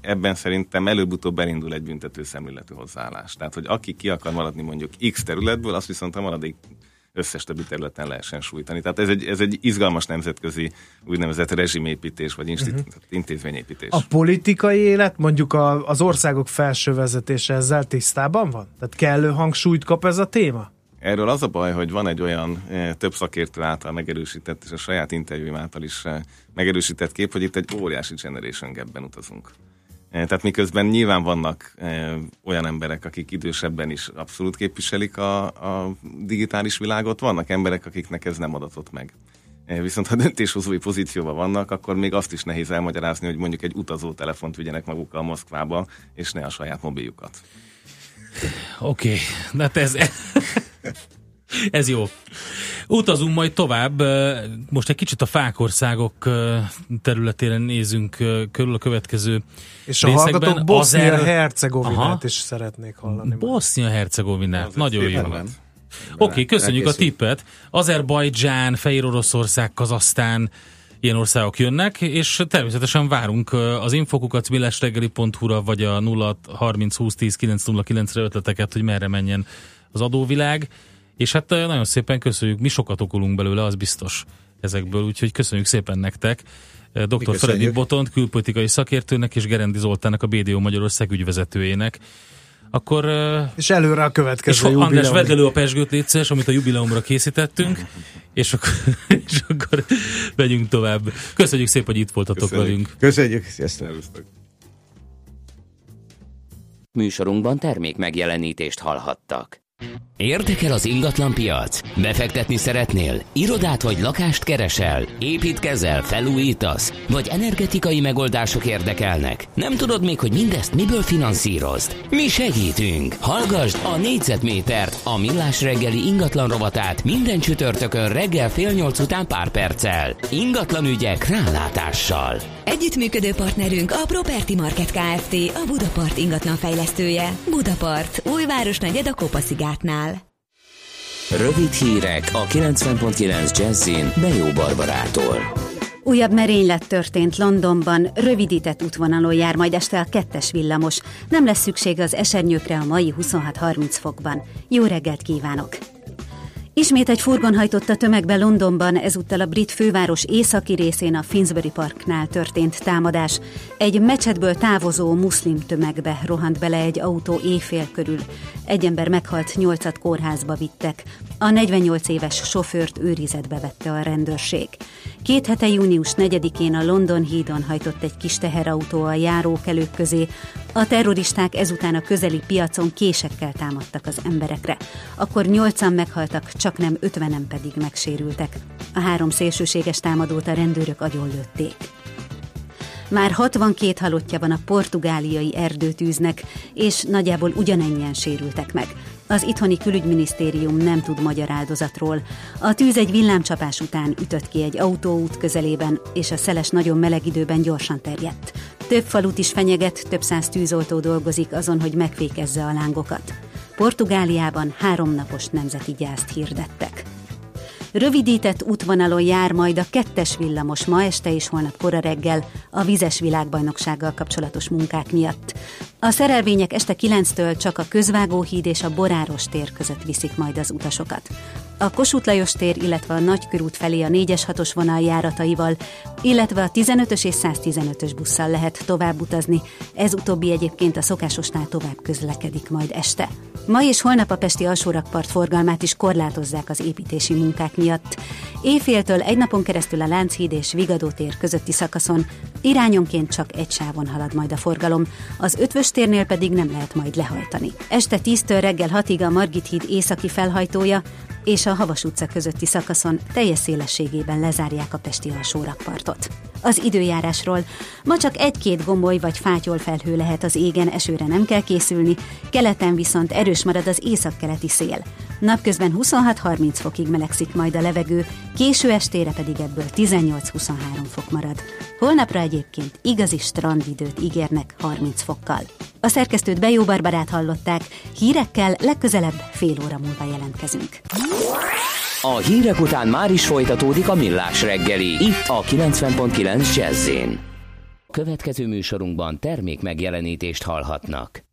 ebben szerintem előbb-utóbb elindul egy büntető szemléletű hozzáállás. Tehát, hogy aki ki akar maradni mondjuk X területből, azt viszont a maradék összes többi területen lehessen sújtani. Tehát ez egy, ez egy izgalmas nemzetközi úgynevezett rezsimépítés, vagy uh-huh. intézményépítés. A politikai élet, mondjuk a, az országok felső vezetése ezzel tisztában van? Tehát kellő hangsúlyt kap ez a téma? Erről az a baj, hogy van egy olyan e, több szakértő által megerősített, és a saját interjúim által is e, megerősített kép, hogy itt egy óriási generation gapben utazunk. E, tehát miközben nyilván vannak e, olyan emberek, akik idősebben is abszolút képviselik a, a digitális világot, vannak emberek, akiknek ez nem adatott meg. E, viszont ha döntéshozói pozícióban vannak, akkor még azt is nehéz elmagyarázni, hogy mondjuk egy utazó telefont vigyenek magukkal Moszkvába, és ne a saját mobiljukat. Oké, okay. hát ez... Ez jó. Utazunk majd tovább. Most egy kicsit a fákországok területére nézünk körül a következő És a részekben. hallgatók Bosznia-Hercegovinát is szeretnék hallani. Bosznia-Hercegovinát. Nagyon jó. Oké, okay, köszönjük Elkészül. a tippet. Azerbajdzsán, Fehér Oroszország, Kazasztán, ilyen országok jönnek, és természetesen várunk az infokukat millesreggeli.hu-ra, vagy a 0 30 20 10 909 re ötleteket, hogy merre menjen az adóvilág. És hát eh, nagyon szépen köszönjük, mi sokat okolunk belőle, az biztos ezekből, úgyhogy köszönjük szépen nektek. Eh, dr. Fredrik Botont, külpolitikai szakértőnek és Gerendi Zoltának, a BDO Magyarország ügyvezetőjének. Akkor, eh, és előre a következő és jubileum. András, vedd elő a pesgőt létszeres, amit a jubileumra készítettünk, és akkor, és akkor megyünk tovább. Köszönjük szépen, hogy itt voltatok Köszönjük. velünk. Köszönjük, sziasztok! Műsorunkban termék megjelenítést hallhattak. Érdekel az ingatlan piac? Befektetni szeretnél? Irodát vagy lakást keresel? Építkezel, felújítasz? Vagy energetikai megoldások érdekelnek? Nem tudod még, hogy mindezt miből finanszírozd? Mi segítünk! Hallgasd a négyzetmétert, a millás reggeli ingatlan rovatát minden csütörtökön reggel fél nyolc után pár perccel. Ingatlan ügyek rálátással. Együttműködő partnerünk a Property Market Kft. A Budapart ingatlan fejlesztője. Budapart, újváros negyed a Kopaszigátnál. Rövid hírek a 90.9 Jazzin Bejó Barbarától. Újabb merénylet történt Londonban, rövidített útvonalon jár majd este a kettes villamos. Nem lesz szükség az esernyőkre a mai 26-30 fokban. Jó reggelt kívánok! Ismét egy furgon hajtott a tömegbe Londonban, ezúttal a brit főváros északi részén a Finsbury Parknál történt támadás. Egy mecsetből távozó muszlim tömegbe rohant bele egy autó éjfél körül. Egy ember meghalt, nyolcat kórházba vittek. A 48 éves sofőrt őrizetbe vette a rendőrség. Két hete június 4-én a London hídon hajtott egy kis teherautó a járókelők közé. A terroristák ezután a közeli piacon késekkel támadtak az emberekre. Akkor nyolcan meghaltak, csak nem ötvenen pedig megsérültek. A három szélsőséges támadót a rendőrök agyonlőtték. Már 62 halottja van a portugáliai erdőtűznek, és nagyjából ugyanennyien sérültek meg. Az itthoni külügyminisztérium nem tud magyar áldozatról. A tűz egy villámcsapás után ütött ki egy autóút közelében, és a szeles nagyon meleg időben gyorsan terjedt. Több falut is fenyeget, több száz tűzoltó dolgozik azon, hogy megfékezze a lángokat. Portugáliában háromnapos nemzeti gyászt hirdettek. Rövidített útvonalon jár majd a kettes villamos ma este és holnap kora reggel a vizes világbajnoksággal kapcsolatos munkák miatt. A szerelvények este 9-től csak a Közvágóhíd és a Boráros tér között viszik majd az utasokat. A Kossuth Lajos tér, illetve a Nagykörút felé a 4-es 6-os vonal járataival, illetve a 15-ös és 115-ös busszal lehet tovább utazni. Ez utóbbi egyébként a szokásosnál tovább közlekedik majd este. Ma és holnap a Pesti alsórakpart forgalmát is korlátozzák az építési munkák miatt. Éjféltől egy napon keresztül a Lánchíd és Vigadó tér közötti szakaszon irányonként csak egy sávon halad majd a forgalom, az ötvös térnél pedig nem lehet majd lehajtani. Este 10-től reggel 6-ig a Margit híd északi felhajtója, és a Havas utca közötti szakaszon teljes szélességében lezárják a Pesti alsórakpartot. Az időjárásról ma csak egy-két gomboly vagy fátyol felhő lehet az égen, esőre nem kell készülni, keleten viszont erős marad az északkeleti szél. Napközben 26-30 fokig melegszik majd a levegő, késő estére pedig ebből 18-23 fok marad. Holnapra egyébként igazi strandidőt ígérnek 30 fokkal. A szerkesztőt Bejó Barbarát hallották, hírekkel legközelebb fél óra múlva jelentkezünk. A hírek után már is folytatódik a millás reggeli, itt a 90.9 jazz Következő műsorunkban termék megjelenítést hallhatnak.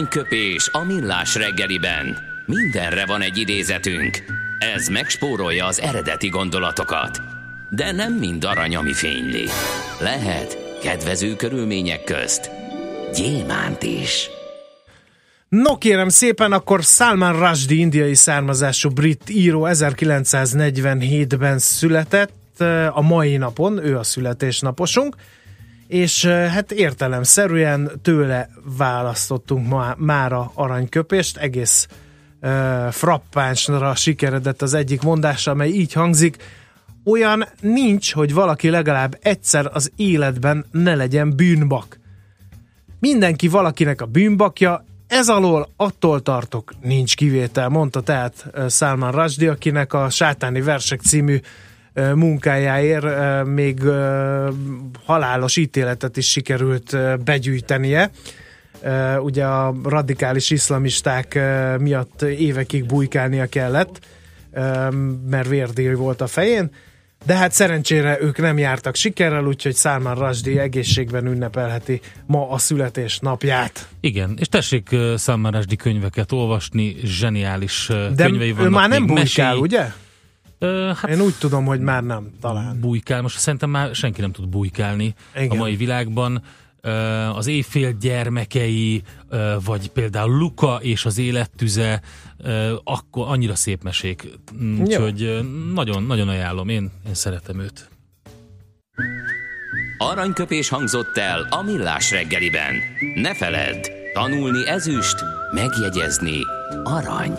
Aranyköpés a millás reggeliben. Mindenre van egy idézetünk. Ez megspórolja az eredeti gondolatokat. De nem mind arany, ami fényli. Lehet kedvező körülmények közt gyémánt is. No kérem szépen, akkor Salman Rushdie indiai származású brit író 1947-ben született, a mai napon, ő a születésnaposunk, és hát értelemszerűen tőle választottunk ma, mára aranyköpést, egész uh, frappánsra sikeredett az egyik mondása, amely így hangzik, olyan nincs, hogy valaki legalább egyszer az életben ne legyen bűnbak. Mindenki valakinek a bűnbakja, ez alól attól tartok, nincs kivétel, mondta tehát Salman Rushdie, akinek a Sátáni Versek című munkájáért még halálos ítéletet is sikerült begyűjtenie. Ugye a radikális iszlamisták miatt évekig bujkálnia kellett, mert vérdél volt a fején. de hát szerencsére ők nem jártak sikerrel, úgyhogy Salman Rushdie egészségben ünnepelheti ma a születésnapját. Igen, és tessék Salman Rushdie könyveket olvasni, zseniális de könyvei vannak. ő már nem bujkál, ugye? Hát Én úgy tudom, hogy már nem, talán. Bujkál, most szerintem már senki nem tud bujkálni Igen. a mai világban. Az éjfél gyermekei, vagy például Luka és az élettüze, akkor annyira szép mesék. Úgyhogy nagyon, nagyon ajánlom, én, én szeretem őt. Aranyköpés hangzott el a millás reggeliben. Ne feledd, tanulni ezüst, megjegyezni arany.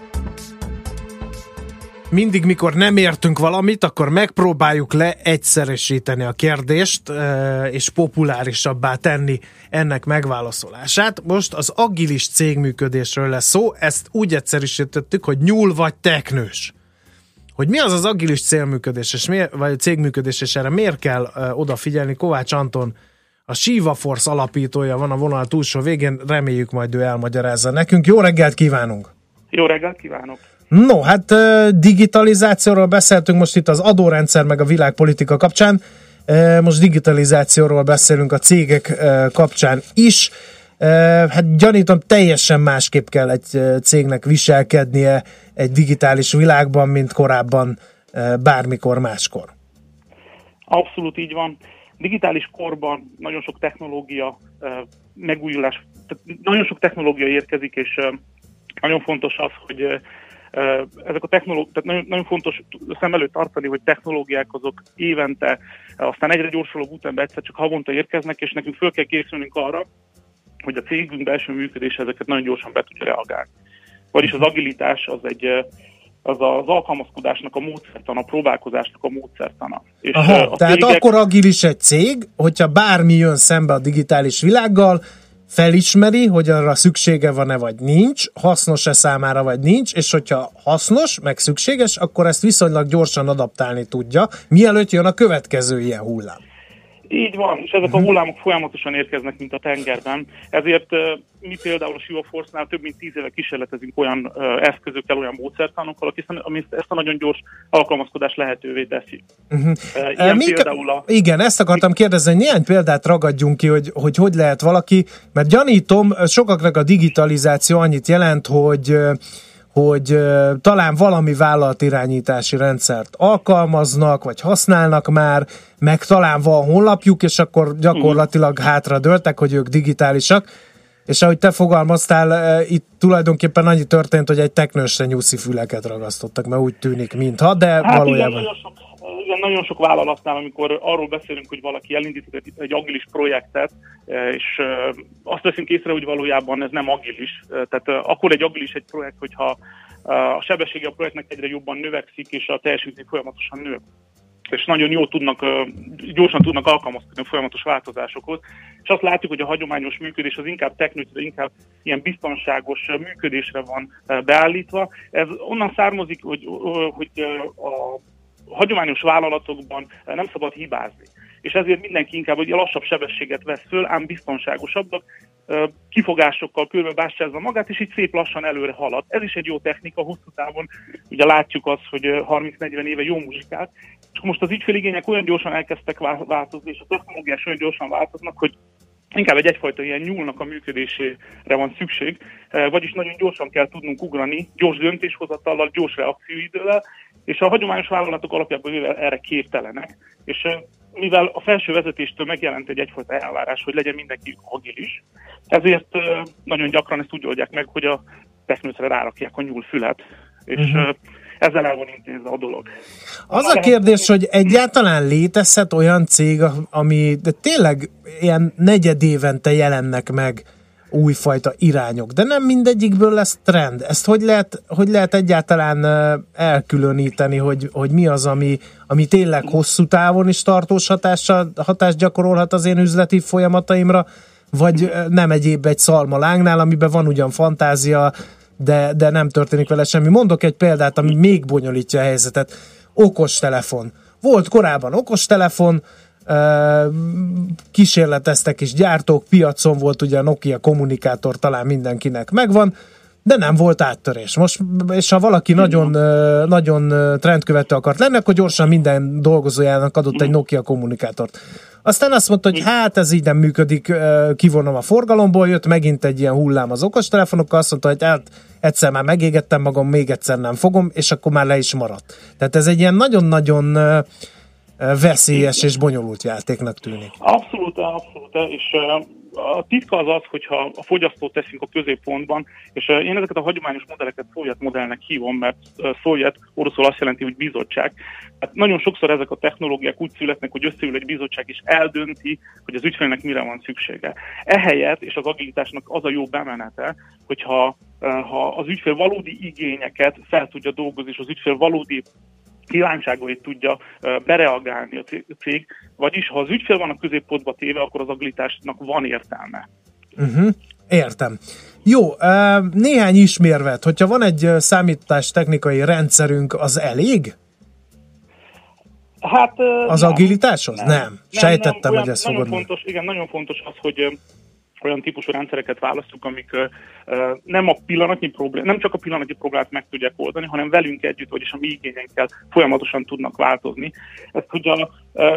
mindig, mikor nem értünk valamit, akkor megpróbáljuk le egyszeresíteni a kérdést, és populárisabbá tenni ennek megválaszolását. Most az agilis cégműködésről lesz szó, ezt úgy egyszerűsítettük, hogy nyúl vagy teknős. Hogy mi az az agilis célműködés, és miért, vagy cégműködés, és erre miért kell odafigyelni, Kovács Anton a Shiva Force alapítója van a vonal túlsó végén, reméljük majd ő elmagyarázza nekünk. Jó reggelt kívánunk! Jó reggelt kívánok! No, hát digitalizációról beszéltünk most itt az adórendszer meg a világpolitika kapcsán, most digitalizációról beszélünk a cégek kapcsán is. Hát gyanítom teljesen másképp kell egy cégnek viselkednie egy digitális világban, mint korábban bármikor máskor. Abszolút így van. Digitális korban nagyon sok technológia megújulás, nagyon sok technológia érkezik, és nagyon fontos az, hogy ezek a technológiák, tehát nagyon, nagyon fontos szem előtt tartani, hogy technológiák azok évente, aztán egyre gyorsuló útemben egyszer csak havonta érkeznek, és nekünk föl kell készülnünk arra, hogy a cégünk belső működés ezeket nagyon gyorsan be tudja reagálni. Vagyis az agilitás az egy az az alkalmazkodásnak a módszertana, a próbálkozásnak a módszertana. És Aha, tehát cégek... akkor agilis egy cég, hogyha bármi jön szembe a digitális világgal, felismeri, hogy arra szüksége van-e vagy nincs, hasznos-e számára vagy nincs, és hogyha hasznos, meg szükséges, akkor ezt viszonylag gyorsan adaptálni tudja, mielőtt jön a következő ilyen hullám. Így van, és ezek a mhm. hullámok folyamatosan érkeznek, mint a tengerben. Ezért mi például a Siva Force-nál több mint tíz éve kísérletezünk olyan eszközökkel, olyan módszertanokkal, ami ezt a nagyon gyors alkalmazkodást lehetővé teszi. Uh-huh. Uh, ilyen Mik, például a... Igen, ezt akartam kérdezni, hogy néhány példát ragadjunk ki, hogy, hogy hogy lehet valaki, mert gyanítom, sokaknak a digitalizáció annyit jelent, hogy hogy talán valami vállalatirányítási rendszert alkalmaznak, vagy használnak már, meg talán van honlapjuk, és akkor gyakorlatilag hátra dőltek, hogy ők digitálisak. És ahogy te fogalmaztál, itt tulajdonképpen annyi történt, hogy egy teknősre nyuszi füleket ragasztottak, mert úgy tűnik, mintha, de hát valójában... Igen, nagyon sok igen, nagyon sok vállalatnál, amikor arról beszélünk, hogy valaki elindított egy, egy agilis projektet, e, és e, azt veszünk észre, hogy valójában ez nem agilis. E, tehát akkor egy agilis egy projekt, hogyha a sebessége a projektnek egyre jobban növekszik, és a teljesítmény folyamatosan nő és nagyon jól tudnak, gyorsan tudnak alkalmazkodni a folyamatos változásokhoz. És azt látjuk, hogy a hagyományos működés az inkább technikai, inkább ilyen biztonságos működésre van beállítva. Ez onnan származik, hogy, hogy a hagyományos vállalatokban nem szabad hibázni. És ezért mindenki inkább egy lassabb sebességet vesz föl, ám biztonságosabbak, kifogásokkal körbebástyázza magát, és így szép lassan előre halad. Ez is egy jó technika, hosszú távon ugye látjuk azt, hogy 30-40 eh, éve jó muzsikát, és most az ügyféligények olyan gyorsan elkezdtek változni, és a technológiás olyan gyorsan változnak, hogy inkább egy egyfajta ilyen nyúlnak a működésére van szükség, vagyis nagyon gyorsan kell tudnunk ugrani, gyors döntéshozatallal, gyors reakcióidővel, és a hagyományos vállalatok alapjában erre képtelenek, és mivel a felső vezetéstől megjelent egy egyfajta elvárás, hogy legyen mindenki agilis, ezért nagyon gyakran ezt úgy oldják meg, hogy a technőszre rárakják a nyúlfület, és uh-huh. Ezzel el van intézve a dolog. Az a kérdés, hogy egyáltalán létezhet olyan cég, ami de tényleg ilyen negyed évente jelennek meg újfajta irányok, de nem mindegyikből lesz trend. Ezt hogy lehet, hogy lehet egyáltalán elkülöníteni, hogy, hogy mi az, ami, ami tényleg hosszú távon is tartós hatással, hatást gyakorolhat az én üzleti folyamataimra, vagy nem egyéb egy szalma lángnál, amiben van ugyan fantázia, de, de nem történik vele semmi. Mondok egy példát, ami még bonyolítja a helyzetet. Okos telefon. Volt korábban okos telefon, kísérleteztek is gyártók, piacon volt ugye a Nokia kommunikátor, talán mindenkinek megvan, de nem volt áttörés. Most, és ha valaki nagyon, nagyon trendkövető akart lenni, akkor gyorsan minden dolgozójának adott egy Nokia kommunikátort. Aztán azt mondta, hogy hát ez így nem működik, kivonom a forgalomból, jött megint egy ilyen hullám az okostelefonokkal, azt mondta, hogy hát egyszer már megégettem magam, még egyszer nem fogom, és akkor már le is maradt. Tehát ez egy ilyen nagyon-nagyon veszélyes és bonyolult játéknak tűnik. Abszolút, abszolút, és a titka az az, hogyha a fogyasztót teszünk a középpontban, és én ezeket a hagyományos modelleket Szovjet modellnek hívom, mert Szovjet oroszul azt jelenti, hogy bizottság. Hát nagyon sokszor ezek a technológiák úgy születnek, hogy összeül egy bizottság és eldönti, hogy az ügyfélnek mire van szüksége. Ehelyett, és az agilitásnak az a jó bemenete, hogyha ha az ügyfél valódi igényeket fel tudja dolgozni, és az ügyfél valódi kívánságait tudja bereagálni a cég, vagyis ha az ügyfél van a középpontba téve, akkor az agilitásnak van értelme. Uh-huh. Értem. Jó, néhány ismérvet, hogyha van egy számítástechnikai rendszerünk, az elég? Hát, az nem, agilitáshoz? Nem. nem. Sejtettem, nem, olyan, hogy ez nagyon fontos, Igen, nagyon fontos az, hogy olyan típusú rendszereket választunk, amik nem a pillanatnyi problém, nem csak a pillanatnyi problémát meg tudják oldani, hanem velünk együtt, vagyis a mi igényeinkkel folyamatosan tudnak változni. Ezt ugye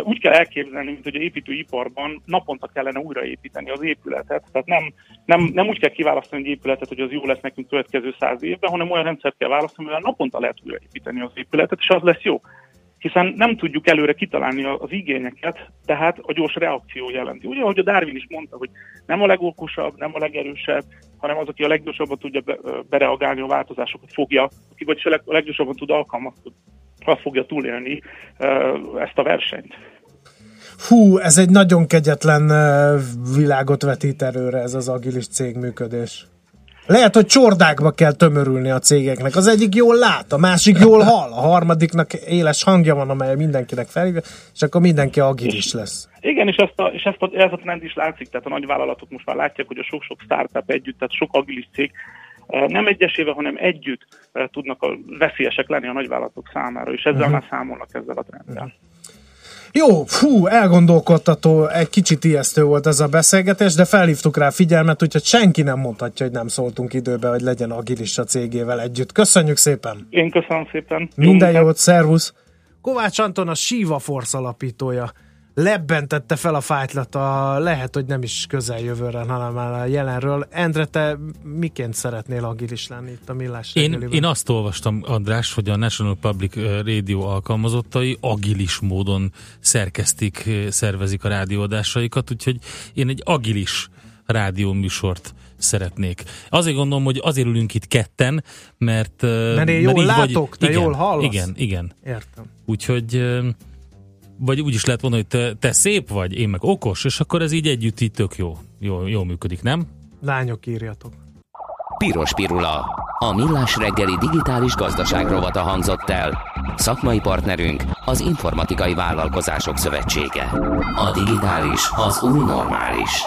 úgy kell elképzelni, mint hogy a építőiparban naponta kellene újraépíteni az épületet. Tehát nem, nem, nem úgy kell kiválasztani egy épületet, hogy az jó lesz nekünk következő száz évben, hanem olyan rendszert kell választani, mivel naponta lehet újraépíteni az épületet, és az lesz jó hiszen nem tudjuk előre kitalálni az igényeket, tehát a gyors reakció jelenti. Ugye, ahogy a Darwin is mondta, hogy nem a legokosabb, nem a legerősebb, hanem az, aki a leggyorsabban tudja be, bereagálni a változásokat, fogja, aki vagyis a leggyorsabban tud alkalmazkodni, az fogja túlélni ezt a versenyt. Hú, ez egy nagyon kegyetlen világot vetít erőre ez az agilis cégműködés. Lehet, hogy csordákba kell tömörülni a cégeknek. Az egyik jól lát, a másik jól hall, a harmadiknak éles hangja van, amely mindenkinek felhívja, és akkor mindenki agilis lesz. Igen, és, ezt a, és ezt a, ez a trend is látszik, tehát a nagy vállalatok most már látják, hogy a sok-sok startup együtt, tehát sok agilis cég eh, nem egyesével, hanem együtt eh, tudnak a veszélyesek lenni a nagyvállalatok számára, és ezzel uh-huh. már számolnak ezzel a trenddel. Uh-huh. Jó, fú, elgondolkodtató, egy kicsit ijesztő volt ez a beszélgetés, de felhívtuk rá figyelmet, úgyhogy senki nem mondhatja, hogy nem szóltunk időbe, hogy legyen agilis a cégével együtt. Köszönjük szépen! Én köszönöm szépen! Minden jót, szervusz! Kovács Anton a Siva Force alapítója lebbentette fel a fájtlat a lehet, hogy nem is közeljövőre, hanem már a jelenről. Endre, te miként szeretnél agilis lenni itt a millás én, én azt olvastam, András, hogy a National Public Radio alkalmazottai agilis módon szerkesztik, szervezik a rádióadásaikat, úgyhogy én egy agilis rádióműsort szeretnék. Azért gondolom, hogy azért ülünk itt ketten, mert... Mert én jól mert látok, vagy, te igen, jól hallasz. Igen, igen. Értem. Úgyhogy vagy úgy is lehet mondani, hogy te, te szép vagy, én meg okos, és akkor ez így együtt így tök jó, jó, jó működik, nem? Lányok, írjatok. Piros Pirula. A millás reggeli digitális gazdaság rovata hangzott el. Szakmai partnerünk az Informatikai Vállalkozások Szövetsége. A digitális az új normális.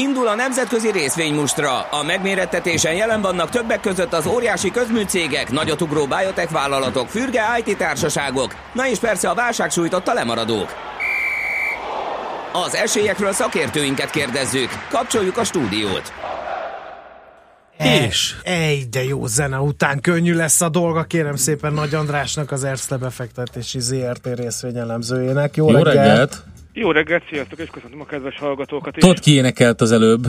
Indul a nemzetközi részvénymustra. A megmérettetésen jelen vannak többek között az óriási közműcégek, nagyotugró biotech vállalatok, fürge IT társaságok, na és persze a válság sújtotta lemaradók. Az esélyekről szakértőinket kérdezzük. Kapcsoljuk a stúdiót. És? Ej, de jó zene után könnyű lesz a dolga, kérem szépen Nagy Andrásnak, az Erszle befektetési ZRT részvényelemzőjének. Jó, jó reggelt! reggelt. Jó reggelt, sziasztok, és köszöntöm a kedves hallgatókat. Tudod, ki énekelt az előbb?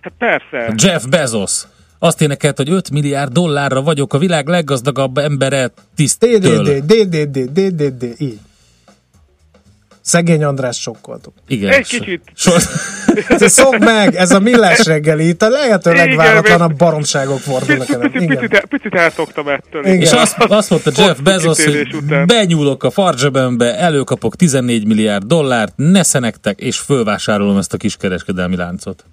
Hát persze. Jeff Bezos. Azt énekelt, hogy 5 milliárd dollárra vagyok a világ leggazdagabb embere tisztől. DDD, DDD, DDD, így. Szegény András sokkoltuk. Igen. Egy kicsit. So, szok meg, ez a millás reggeli, itt a lehető legváratlanabb baromságok fordulnak el. Picit, picit, picit elszoktam ettől. Igen. És azt, azt mondta Jeff Bezos, hogy benyúlok a fardzsebembe, előkapok 14 milliárd dollárt, neszenektek, és fölvásárolom ezt a kiskereskedelmi láncot.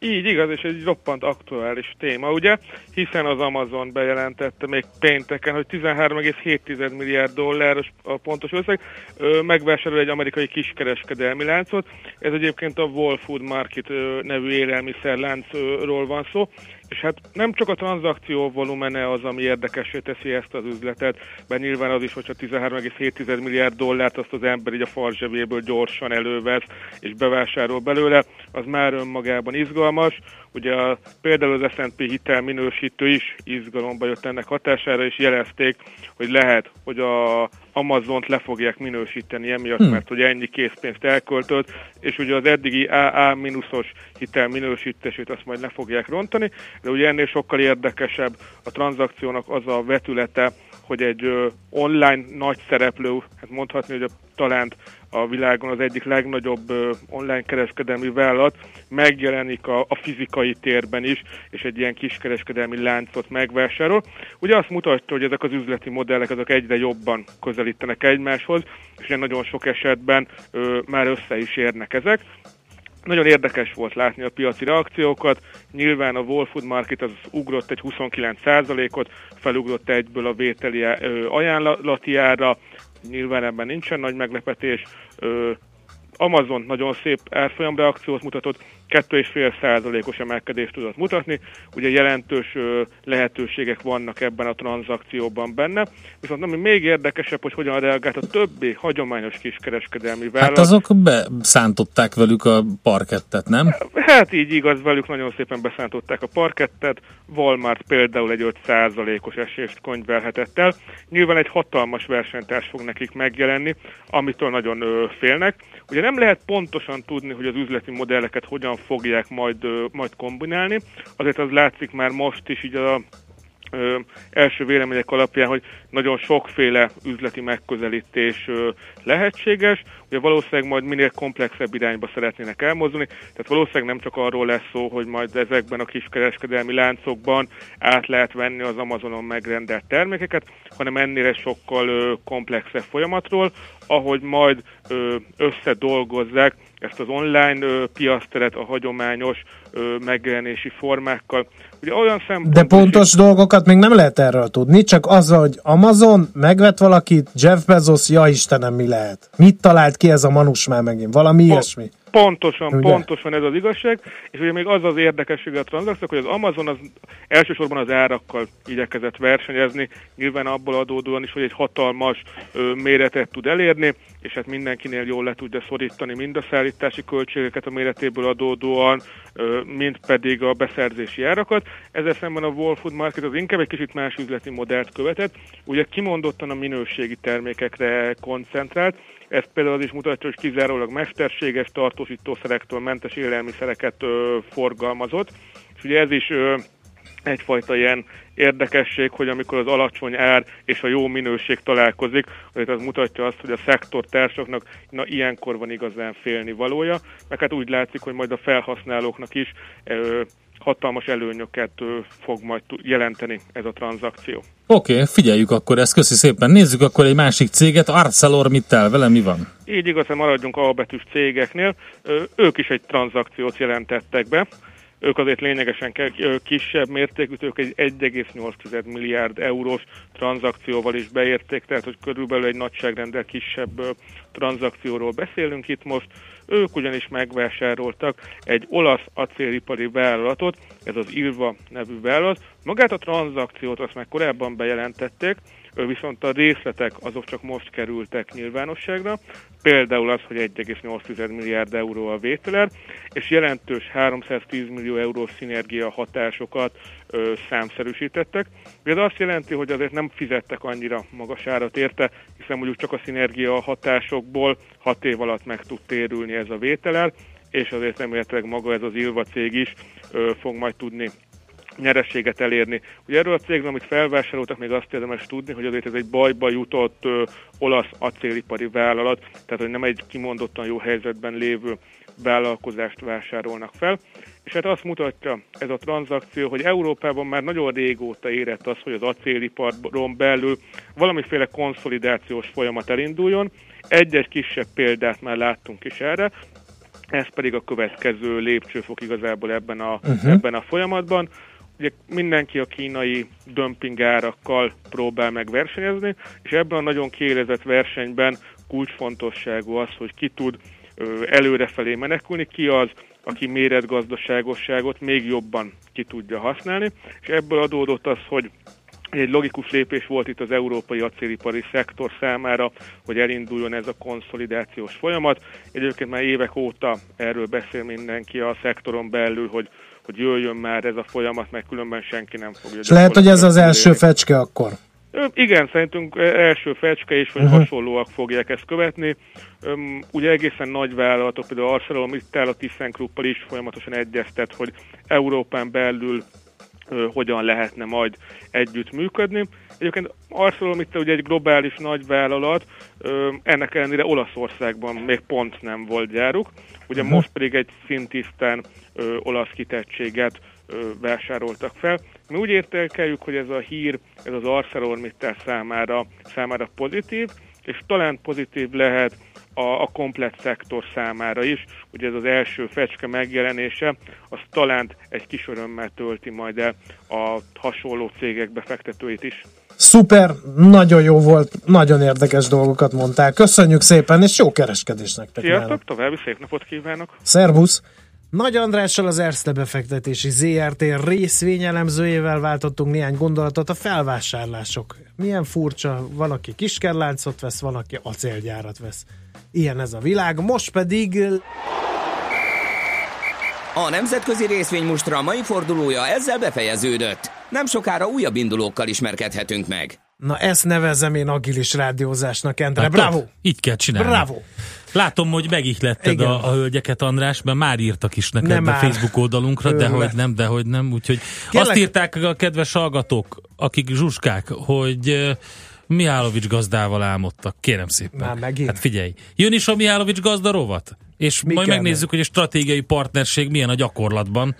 Így igaz, és egy roppant aktuális téma, ugye? Hiszen az Amazon bejelentette még pénteken, hogy 13,7 milliárd dolláros a pontos összeg megvásárol egy amerikai kiskereskedelmi láncot. Ez egyébként a Whole Food Market nevű élelmiszerláncról van szó, és hát nem csak a tranzakció volumene az, ami érdekesé teszi ezt az üzletet, mert nyilván az is, hogyha 13,7 milliárd dollárt azt az ember így a farzsebéből gyorsan elővesz és bevásárol belőle, az már önmagában izgalmas. Ugye a, például az S&P hitel minősítő is izgalomba jött ennek hatására, és jelezték, hogy lehet, hogy a Amazont le fogják minősíteni emiatt, hmm. mert hogy ennyi készpénzt elköltött, és ugye az eddigi AA mínuszos hitel minősítését azt majd le fogják rontani, de ugye ennél sokkal érdekesebb a tranzakciónak az a vetülete, hogy egy online nagy szereplő, hát mondhatni, hogy a talánt a világon az egyik legnagyobb online kereskedelmi vállalat megjelenik a, a fizikai térben is, és egy ilyen kiskereskedelmi láncot megvásárol. Ugye azt mutatja, hogy ezek az üzleti modellek azok egyre jobban közelítenek egymáshoz, és nagyon sok esetben ö, már össze is érnek ezek. Nagyon érdekes volt látni a piaci reakciókat. Nyilván a Wall Food Market az ugrott egy 29%-ot, felugrott egyből a vételi ajánlati ára. Nyilván ebben nincsen nagy meglepetés. Amazon nagyon szép árfolyam reakciót mutatott, 2,5 százalékos emelkedést tudott mutatni. Ugye jelentős lehetőségek vannak ebben a tranzakcióban benne. Viszont ami még érdekesebb, hogy hogyan reagált a többi hagyományos kiskereskedelmi vállalat. Hát azok beszántották velük a parkettet, nem? Hát így igaz, velük nagyon szépen beszántották a parkettet. Walmart például egy 5 százalékos esést konyverhetett el. Nyilván egy hatalmas versenytárs fog nekik megjelenni, amitől nagyon félnek. Ugye nem lehet pontosan tudni, hogy az üzleti modelleket hogyan fogják majd, majd kombinálni. Azért az látszik már most is így a ö, első vélemények alapján, hogy nagyon sokféle üzleti megközelítés ö, lehetséges. Ugye valószínűleg majd minél komplexebb irányba szeretnének elmozdulni, tehát valószínűleg nem csak arról lesz szó, hogy majd ezekben a kiskereskedelmi láncokban át lehet venni az Amazonon megrendelt termékeket, hanem ennél sokkal komplexebb folyamatról, ahogy majd összedolgozzák ezt az online ö, piaszteret a hagyományos ö, megjelenési formákkal. Ugye olyan De pontos is... dolgokat még nem lehet erről tudni, csak az, hogy Amazon megvet valakit, Jeff Bezos, ja Istenem, mi lehet? Mit talált ki ez a manus már megint? Valami po- ilyesmi? Pontosan, ugye? pontosan ez az igazság, és ugye még az az érdekesség a tranzakciók, hogy az Amazon az elsősorban az árakkal igyekezett versenyezni, nyilván abból adódóan is, hogy egy hatalmas ö, méretet tud elérni, és hát mindenkinél jól le tudja szorítani mind a szállítási költségeket a méretéből adódóan, ö, mind pedig a beszerzési árakat. Ezzel szemben a Wall Food Market az inkább egy kicsit más üzleti modellt követett, ugye kimondottan a minőségi termékekre koncentrált, ez például az is mutatja, hogy kizárólag mesterséges tartósítószerektől mentes élelmiszereket ö, forgalmazott, és ugye ez ö, egyfajta ilyen érdekesség, hogy amikor az alacsony ár és a jó minőség találkozik, hogy az mutatja azt, hogy a szektor társaknak na ilyenkor van igazán félni valója, meg hát úgy látszik, hogy majd a felhasználóknak is ö, hatalmas előnyöket fog majd jelenteni ez a tranzakció. Oké, okay, figyeljük akkor ezt, köszi szépen. Nézzük akkor egy másik céget, ArcelorMittal, vele mi van? Így igazán maradjunk a betűs cégeknél. Ők is egy tranzakciót jelentettek be. Ők azért lényegesen kisebb mértékű, ők egy 1,8 milliárd eurós tranzakcióval is beérték, tehát hogy körülbelül egy nagyságrendel kisebb tranzakcióról beszélünk itt most Ők ugyanis megvásároltak egy olasz acélipari vállalatot, ez az Ilva nevű vállalat. Magát a tranzakciót azt már korábban bejelentették, viszont a részletek azok csak most kerültek nyilvánosságra, például az, hogy 1,8 milliárd euró a vételer, és jelentős 310 millió eurós szinergia hatásokat ö, számszerűsítettek. Ez azt jelenti, hogy azért nem fizettek annyira magas árat érte, hiszen mondjuk csak a szinergia hatásokból 6 év alatt meg tud térülni ez a vételer, és azért remélhetőleg maga ez az Ilva cég is ö, fog majd tudni nyerességet elérni. Ugye erről a cégről, amit felvásároltak, még azt érdemes tudni, hogy azért ez egy bajba jutott ö, olasz acélipari vállalat, tehát hogy nem egy kimondottan jó helyzetben lévő vállalkozást vásárolnak fel. És hát azt mutatja ez a tranzakció, hogy Európában már nagyon régóta érett az, hogy az acéliparon belül valamiféle konszolidációs folyamat elinduljon. Egy-egy kisebb példát már láttunk is erre, ez pedig a következő lépcsőfok igazából ebben a, uh-huh. ebben a folyamatban. Ugye mindenki a kínai dömpingárakkal próbál meg versenyezni, és ebben a nagyon kiélezett versenyben kulcsfontosságú az, hogy ki tud előrefelé menekülni, ki az, aki méretgazdaságosságot még jobban ki tudja használni, és ebből adódott az, hogy egy logikus lépés volt itt az európai acélipari szektor számára, hogy elinduljon ez a konszolidációs folyamat. Egyébként már évek óta erről beszél mindenki a szektoron belül, hogy hogy jöjjön már ez a folyamat, meg különben senki nem fogja. És lehet, hogy ez az első fecske akkor? Igen, szerintünk első fecske is, vagy uh-huh. hasonlóak fogják ezt követni. Ugye egészen nagy vállalatok, például ArcelorMittal, a ThyssenKruppal is folyamatosan egyeztet, hogy Európán belül hogyan lehetne majd együtt működni. Egyébként ArcelorMittal ugye egy globális nagyvállalat, ennek ellenére Olaszországban még pont nem volt gyáruk. Ugye uh-huh. most pedig egy szintisztán olasz kitettséget vásároltak fel. Mi úgy értékeljük, hogy ez a hír, ez az ArcelorMittal számára, számára pozitív, és talán pozitív lehet a, a komplet szektor számára is. Ugye ez az első fecske megjelenése, az talán egy kis örömmel tölti majd el a hasonló cégek befektetőit is. Szuper, nagyon jó volt, nagyon érdekes dolgokat mondtál. Köszönjük szépen, és jó kereskedés nektek. Sziasztok, további szép napot kívánok. Szervusz! Nagy Andrással az Erste befektetési ZRT részvényelemzőjével váltottunk néhány gondolatot a felvásárlások. Milyen furcsa, van, aki kiskerláncot vesz, van, aki acélgyárat vesz. Ilyen ez a világ. Most pedig... A nemzetközi részvénymustra mai fordulója ezzel befejeződött. Nem sokára újabb indulókkal ismerkedhetünk meg. Na ezt nevezem én agilis rádiózásnak, Endre. Hát, Bravo! Így kell csinálni. Bravo! Látom, hogy megihletted a, a hölgyeket, András, mert már írtak is neked nem a már. Facebook oldalunkra, de hogy nem, de hogy nem. Úgyhogy Kérlek... azt írták a kedves hallgatók, akik zsuskák, hogy Mihálovics gazdával álmodtak. Kérem szépen. Már megint. Hát figyelj, jön is a Mihálovics gazda rovat, és Mi majd megnézzük, meg? hogy a stratégiai partnerség milyen a gyakorlatban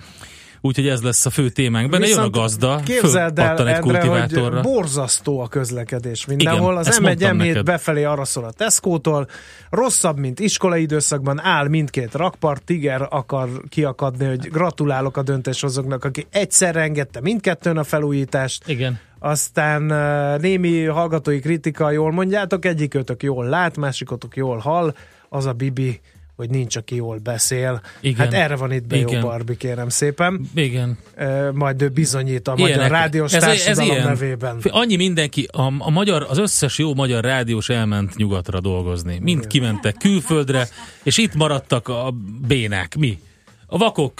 úgyhogy ez lesz a fő témánk. Benne jön a gazda, képzeld el, egy kultivátorra. hogy borzasztó a közlekedés mindenhol. Igen, az M1 M7 befelé arra szól a Tesco-tól, rosszabb, mint iskolai időszakban áll mindkét rakpart, Tiger akar kiakadni, hogy gratulálok a döntéshozóknak, aki egyszerre engedte mindkettőn a felújítást. Igen. Aztán némi hallgatói kritika, jól mondjátok, egyikőtök jól lát, másikotok jól hall, az a Bibi hogy nincs, aki jól beszél. Igen. Hát erre van itt be Igen. jó Barbie, kérem szépen. Igen. E, majd ő bizonyít a Ilyenek. magyar rádiós ez, társadalom ez ilyen. nevében. Annyi mindenki, a, a magyar, az összes jó magyar rádiós elment nyugatra dolgozni. Mind Igen. kimentek külföldre, és itt maradtak a bénák. Mi? A vakok